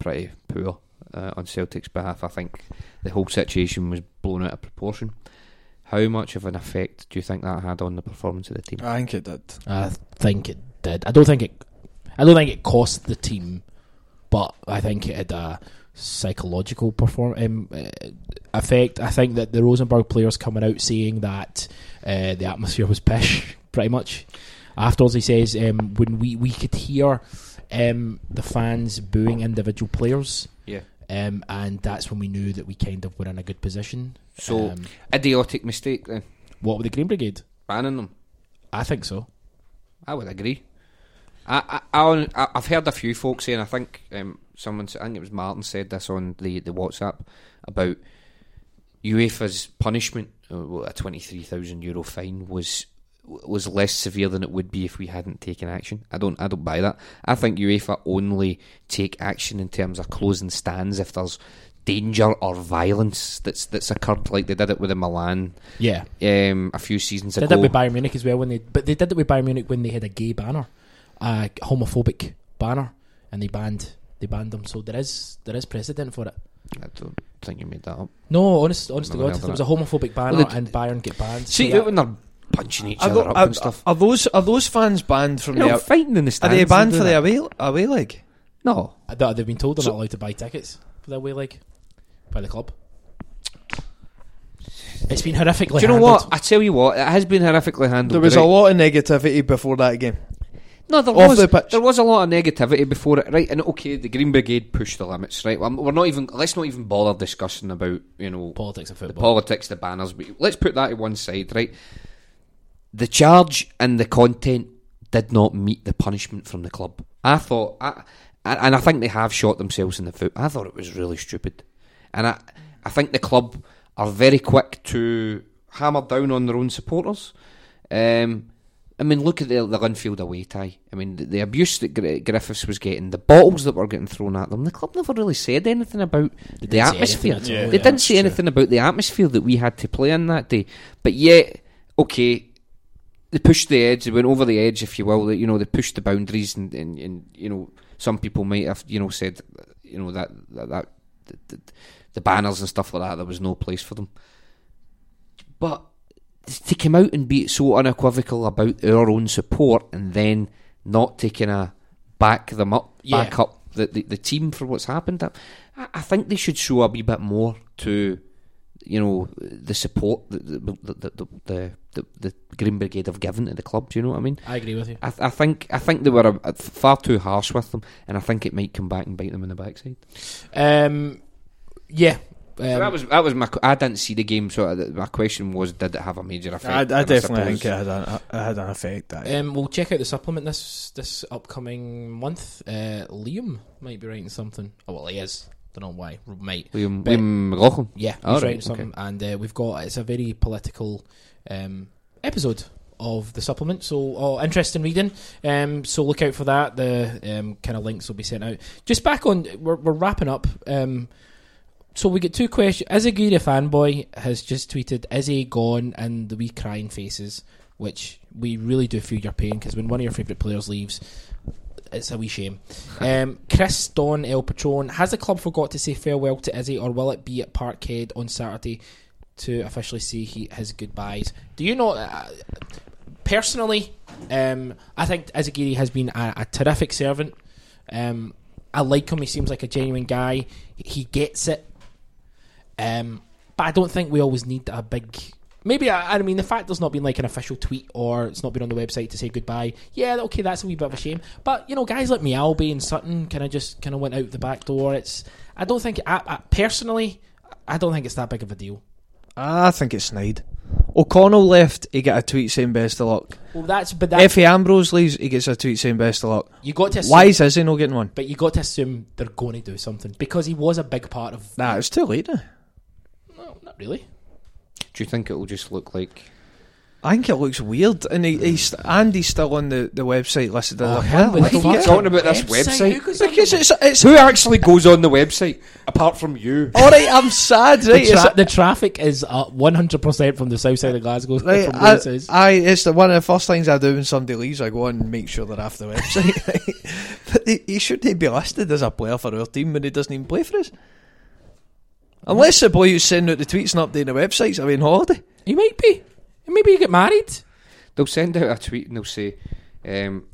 pretty poor uh, on Celtic's behalf. I think the whole situation was blown out of proportion. How much of an effect do you think that had on the performance of the team? I think it did. I think it did. I don't think it. I don't think it cost the team, but I think it had a psychological perform um, uh, effect. I think that the Rosenborg players coming out saying that uh, the atmosphere was pish, pretty much. Afterwards, he says um, when we we could hear um, the fans booing individual players. Yeah. Um, and that's when we knew that we kind of were in a good position. So- um, Idiotic mistake then, what with the Green Brigade? banning them. I think so. I would agree. I, I, I, I've heard a few folks saying. I think um, someone, I think it was Martin, said this on the, the WhatsApp about UEFA's punishment. Uh, a twenty three thousand euro fine was was less severe than it would be if we hadn't taken action. I don't I don't buy that. I think UEFA only take action in terms of closing stands if there's danger or violence that's that's occurred, like they did it with the Milan Yeah. um, a few seasons ago, Did ago. it with Bayern Munich as well when they, but they did it with Bayern Munich when they had a gay banner, a homophobic banner, and they banned they banned them. So there is there is precedent for it. I don't think you made that up. No, honest, honest to God, there was a homophobic banner Well, and Bayern get banned. See, so that- when they're punching each Are, other tho- up are- and stuff. are those are those fans banned from You know, the? fighting in the Are stands. they banned for the away away leg? No. I thought they've been told they're So- not allowed to buy tickets for the away leg by the club. It's been horrifically. Do you know handled. what? I tell you what, it has been horrifically handled. There was right? a lot of negativity before that game. No, there off was the pitch. there was a lot of negativity before it, right? And okay, the Green Brigade pushed the limits, right? Well, we're not even. Let's not even bother discussing about you know Politics of the football. politics, the banners. But let's put that to one side, right? The charge and the content did not meet the punishment from the club. I thought, I, and I think they have shot themselves in the foot. I thought it was really stupid, and I, I think the club are very quick to hammer down on their own supporters. Um, I mean, look at the, the Linfield away tie. I mean, the, the abuse that Gr- Griffiths was getting, the bottles that were getting thrown at them. The club never really said anything about They the atmosphere. anything at they yeah, didn't say true. anything about the atmosphere that we had to play in that day. But yet, okay, they pushed the edge. They went over the edge, if you will. They, you know, they pushed the boundaries, and, and, and you know, some people might have, you know, said, you know, that that, that the, the, banners and stuff like that. There was no place for them. But to come out and be so unequivocal about our own support, and then not taking a back them up, Yeah. back up the, the, the team for what's happened. I, I think they should show a wee bit more to, you know, the support that the the the, the, the, the Green Brigade have given to the club. Do you know what I mean? I agree with you. I, th- I think I think they were a, a far too harsh with them, and I think it might come back and bite them in the backside. Um, yeah. Um, so that was that was my. I didn't see the game, so my question was, did it have a major effect? I, I definitely suppose- think it had an, it had an effect. aye. Um, we'll check out the supplement this this upcoming month. Uh, Liam might be writing something. Oh well, he is. Don't know why. Might. Liam, But- Liam McLaughlin. Yeah, he's All right, writing something, and uh, we've got it's a very political um, episode of the supplement. So, oh, interesting reading. Um, so look out for that. The um, kind of links will be sent out. Just back on, we're, we're wrapping up. Um, so we get two questions. Izaguirre fanboy has just tweeted, "Is he gone?" and the wee crying faces, which we really do feel your pain because when one of your favourite players leaves. It's a wee shame. Um, Chris Don El Patron has the club forgot to say farewell to Izzy, or will it be at Parkhead on Saturday to officially say he, his goodbyes? Do you know? Uh, personally, um, I think Izaguirre has been a, a terrific servant. Um, I like him. He seems like a genuine guy. He gets it. Um, but I don't think we always need a big. Maybe I, I mean the fact there's not been like an official tweet or it's not been on the website to say goodbye. Yeah, okay, that's a wee bit of a shame. But you know, guys like Mjällby and Sutton kind of just kind of went out the back door. It's I don't think I, I, personally I don't think it's that big of a deal. I think it's snide. O'Connell left, he got a tweet saying best of luck. Well, that's but that's Efe Ambrose leaves, he gets a tweet saying best of luck. you got to assume, Why is Izzy not getting one? but you got to assume they're going to do something because he was a big part of. Nah, it's too late. No, not really. Do you think it will just look like? I think it looks weird, and he, he's mm. Andy's still on the, the website listed oh, as Oh, a him with why the you keep talking about this website? Who because it's it's Who actually goes on the website apart from you? all right. I'm sad, right? the, tra- the traffic is uh, one hundred percent from the south side of Glasgow. Right, from I, where it is. I, it's the one of the first things I do when somebody leaves. I go and make sure they're off the website. But he, he shouldn't be listed as a player for our team when he doesn't even play for us. Unless the boy who's sending out the tweets and updating the websites away on holiday. he might be. Maybe you get married. They'll send out a tweet and they'll say, um,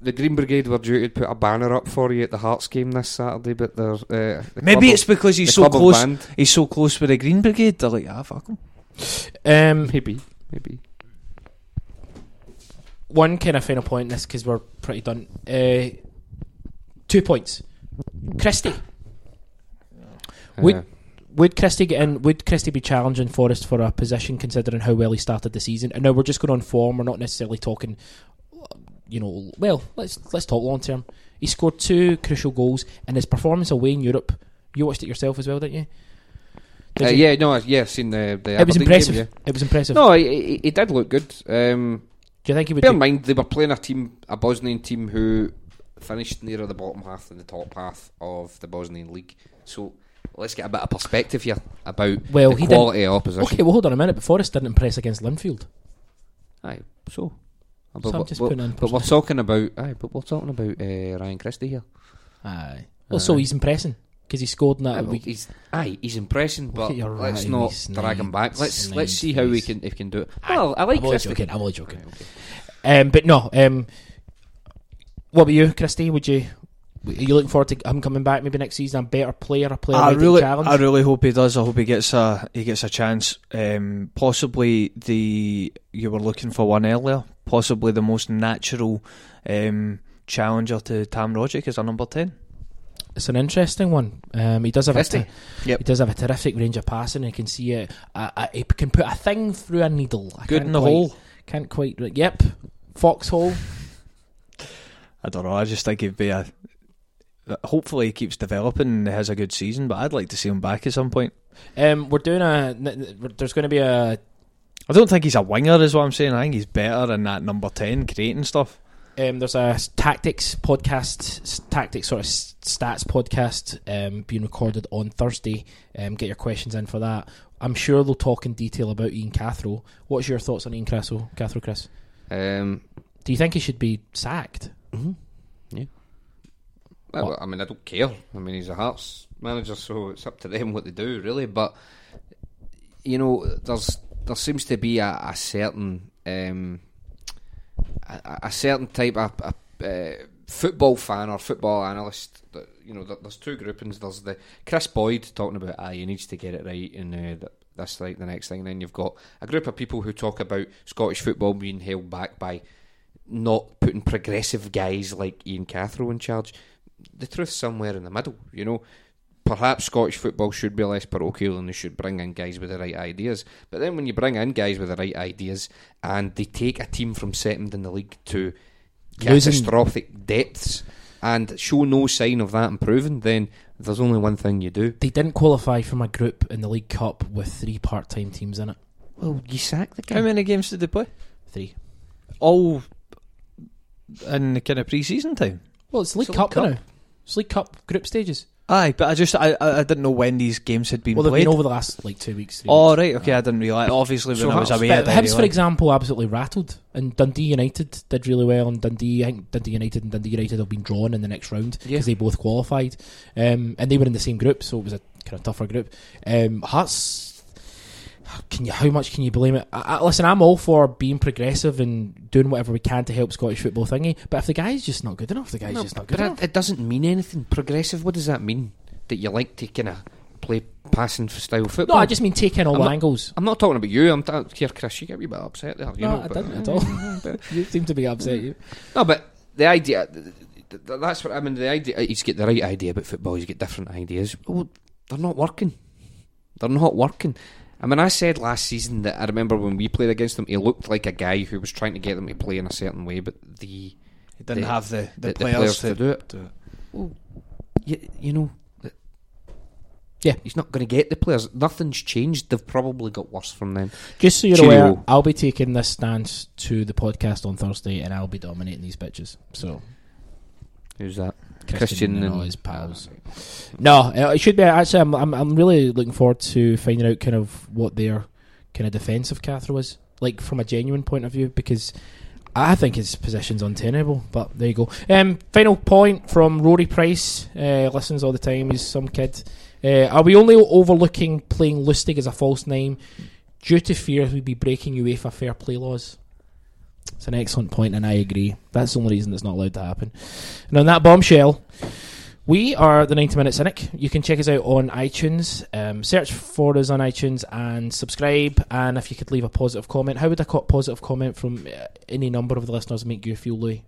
"The Green Brigade were due to put a banner up for you at the Hearts game this Saturday, but they're uh, the Maybe club it's because he's so close. banned." He's so close with the Green Brigade. They're like, ah, fuck him. Um, Maybe, maybe. one kind of final point in this because we're pretty done. Uh, two points. Christie. Would Uh, would Christie get in? Would Christie be challenging Forrest for a position considering how well he started the season? And now we're just going on form. We're not necessarily talking. You know, well, let's let's talk long term. He scored two crucial goals, and his performance away in Europe. You watched it yourself as well, didn't you? Did uh, you? yeah, no, I- yeah, I've seen the. the it was impressive. Game, It was impressive. No, he, he, did look good. Um, Do you think he would? bear in mind they were playing a team, a Bosnian team who finished nearer the bottom half than the top half of the Bosnian league. So let's get a bit of perspective here about Well, the he didn't- quality of opposition. okay, well, hold on a minute. But Forrest didn't impress against Linfield. Aye, so. So But, I'm but- just but- putting in but we're talking about, aye, but we're talking about uh, Ryan Christie here. Aye. Well, so he's impressing because he scored in that Aye, well, week. he's aye, he's impressing, but let's ratty not drag him back. Let's let's see how we can if we can do it. Well, I like I'm Christie. joking. I'm only joking. Right, okay. Um, but no. Um, what about you, Christie? Would you? Are you looking forward to him coming back maybe next season? A better player, a player I really, challenge. I really hope he does. I hope he gets a he gets a chance. Um, possibly the you were looking for one earlier. Possibly the most natural um, challenger to Tam Rogic is a number ten. it's an interesting one. Um, he does have a ter- Yep. he does have a terrific range of passing. He can see it. Uh, uh, he can put a thing through a needle. I Good in the quite- hole. Can't quite. Yep. Foxhole. I don't know. I just think he'd be a. Hopefully, he keeps developing and has a good season. But I'd like to see him back at some point. Um, we're doing a. n- n- There's going to be a I don't think he's a winger, is what I'm saying. I think he's better in that number ten, creating stuff. Um, there's a tactics podcast, tactics sort of stats podcast um, being recorded on Thursday. Um, get your questions in for that. I'm sure they'll talk in detail about Ian Cathro. What's your thoughts on Ian Cathro, Cathro Chris? Um, Do you think he should be sacked? mhm, yeah. Well, I mean, I don't care. I mean, he's a Hearts manager, so it's up to them what they do, really. But you know, there's there seems to be a, a certain um, a, a certain type of uh, football fan or football analyst. That, you know, there's two groupings. There's the Kris Boyd talking about ah, he needs to get it right and uh, th- this like the next thing. And then you've got a group of people who talk about Scottish football being held back by not putting progressive guys like Ian Cathro in charge. The truth somewhere in the middle, you know. Perhaps Scottish football should be less parochial and they should bring in guys with the right ideas. But then when you bring in guys with the right ideas and they take a team from second in the league to Losing- catastrophic depths and show no sign of that improving, then there's only one thing you do. They didn't qualify from a group in the League Cup with three part-time teams in it. Well, you sack the How many games did they play? Three. All in the kind of pre-season time. Well, it's League It's Cup League Cup. now. It's League Cup group stages. Aye, but I just I I didn't know when these games had been well, they've played. been over the last like two weeks. Three Oh weeks. right, okay, I didn't realise. Obviously, when So I was Hearts- away, I Hibs, for example, absolutely rattled, and Dundee United did really well. And Dundee, I think Dundee United and Dundee United have been drawn in the next round because Yeah. they both qualified, um, and they were in the same group, so it was a kind of tougher group. Um, Hearts, can you? How much can you blame it? I, I, listen, I'm all for being progressive and doing whatever we can to help Scottish football thingy, but if the guy's just not good enough, the guy's No, just not good it, enough. it doesn't mean anything. Progressive, what does that mean? That you like to kind of play passing for style football? No. I just mean taking all I'm not- angles. I'm not talking about you. I'm ta- here, Chris. You get a wee bit upset there. No, know, I but- didn't at all. You seem to be upset. You. No, but the idea. th- th- th- That's what I mean. The idea. He's got the right idea about football. He's got different ideas. Well, they're not working. They're not working. I mean, I said last season that I remember when we played against them, he looked like a guy who was trying to get them to play in a certain way, but the He didn't The- have the, the, the- the players, players to, to do it. do it. you, you know, that- Yeah. he's not going to get the players. Nothing's changed. They've probably got worse from then. Just so you're Cheerio. aware, I'll be taking this stance to the podcast on Thursday, and I'll be dominating these bitches. So Who's that? Christian, Christian and, all his pals. No, uh, it should be actually. I'm, I'm I'm really looking forward to finding out kind of what their kind of defense of Cathro is like from a genuine point of view because. I think his position's untenable, but there you go. Um, final point from Rory Price. Uh, listens all the time. He's some kid. Uh, are we only overlooking playing Lustig as a false name due to fear we'd be breaking UEFA fair play laws? It's an excellent point, and I agree. That's the only reason it's not allowed to happen. And on that bombshell, we are the 90 Minute Cynic. You can check us out on iTunes. Um, search for us on iTunes and subscribe. And if you could leave a positive comment, how would a co- positive comment from uh, any number of the listeners make you feel, Louis?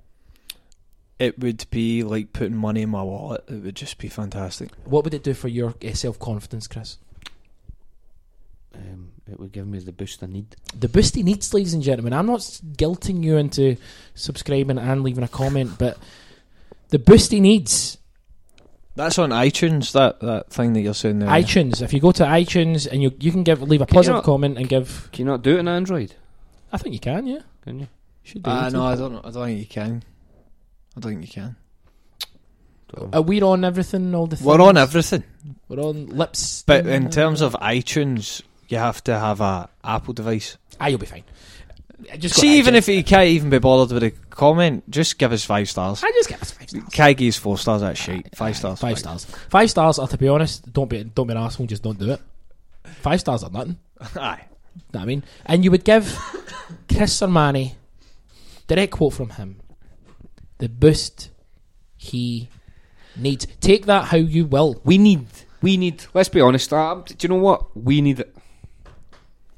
It would be like putting money in my wallet. It would just be fantastic. What would it do for your uh, self confidence, Chris? Um, it would give me the boost I need. The boost he needs, ladies and gentlemen. I'm not guilting you into subscribing and leaving a comment, but the boost he needs That's on iTunes. That that thing that you're saying there. iTunes. If you go to iTunes and you you can give leave a Can positive not- comment and give, Can you not do it on Android? I think you can. Yeah, Can you? should be. Able to. no, I don't. I don't think you can. I don't think you can. Are we on everything? All the things? We're on everything, We're on lips. but in terms of iTunes, you have to have a Apple device. ah, you'll be fine. Just See, even if you can't even be bothered with a comment, just give us five stars. I just give us five stars. Kai gives four stars. That's shit. Five stars. Five stars. Five stars. Are, to be honest, don't be don't be an asshole. Just don't do it. Five stars are nothing. Aye. Know what I mean, and you would give Chris Sermanni direct quote from him: the boost he needs. Take that how you will. We need. We need. Let's be honest. Uh, do you know what? We need it.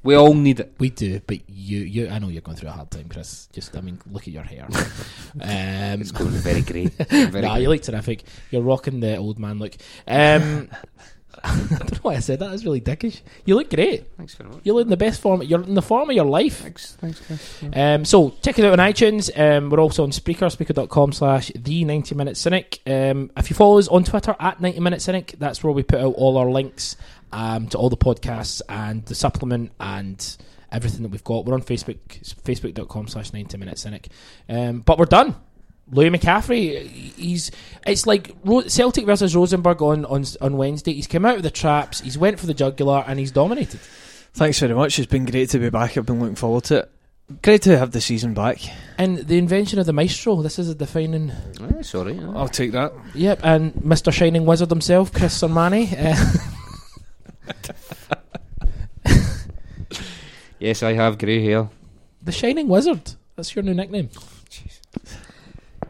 We all need it. We do, but you, you, I know you're going through a hard time, Chris. Just, I mean, look at your hair. um, It's going very grey. Very nah, grey. you look terrific. You're rocking the old man look. Um, I don't know why I said that. That's really dickish. You look great. Thanks very much. You look in the best form. You're in the form of your life. Thanks. Thanks, Chris. Um, so check it out on iTunes. Um, we're also on Spreaker, Spreaker.com slash the 90 Minute Cynic. Um, if you follow us on Twitter at 90 Minute Cynic, that's where we put out all our links um, to all the podcasts and the supplement and everything that we've got. We're on Facebook, Facebook.com slash 90 Minute Cynic. Um, but we're done. Louis McCaffrey, he's it's like Ro- Celtic versus Rosenborg on, on on Wednesday. He's come out of the traps, he's went for the jugular, and he's dominated. Thanks very much. It's been great to be back. I've been looking forward to it. Great to have the season back. And the invention of the maestro, this is a defining Eh, sorry. I'll take that. Yep, and Mr. Shining Wizard himself, Chris Sermanni. Uh, Yes, I have grey hair. the Shining Wizard. That's your new nickname.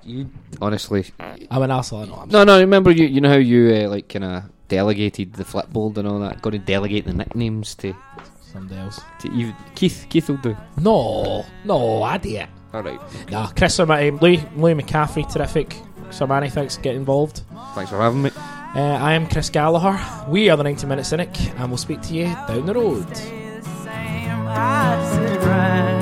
You honestly. I'm an asshole. I know. I'm No, no. Remember you? You know how you uh, like kind of delegated the flipboard and all that. Got to delegate the nicknames to, somebody else. to you. Keith. Keith will do. No, no, idiot. All right. Nah, Chris Sermanni, Louis, Louis McCaffrey, terrific. So many thanks for getting involved. Thanks for having me. Uh, I am Chris Gallagher. We are the 90 Minute Cynic, and we'll speak to you down the road. I said rain,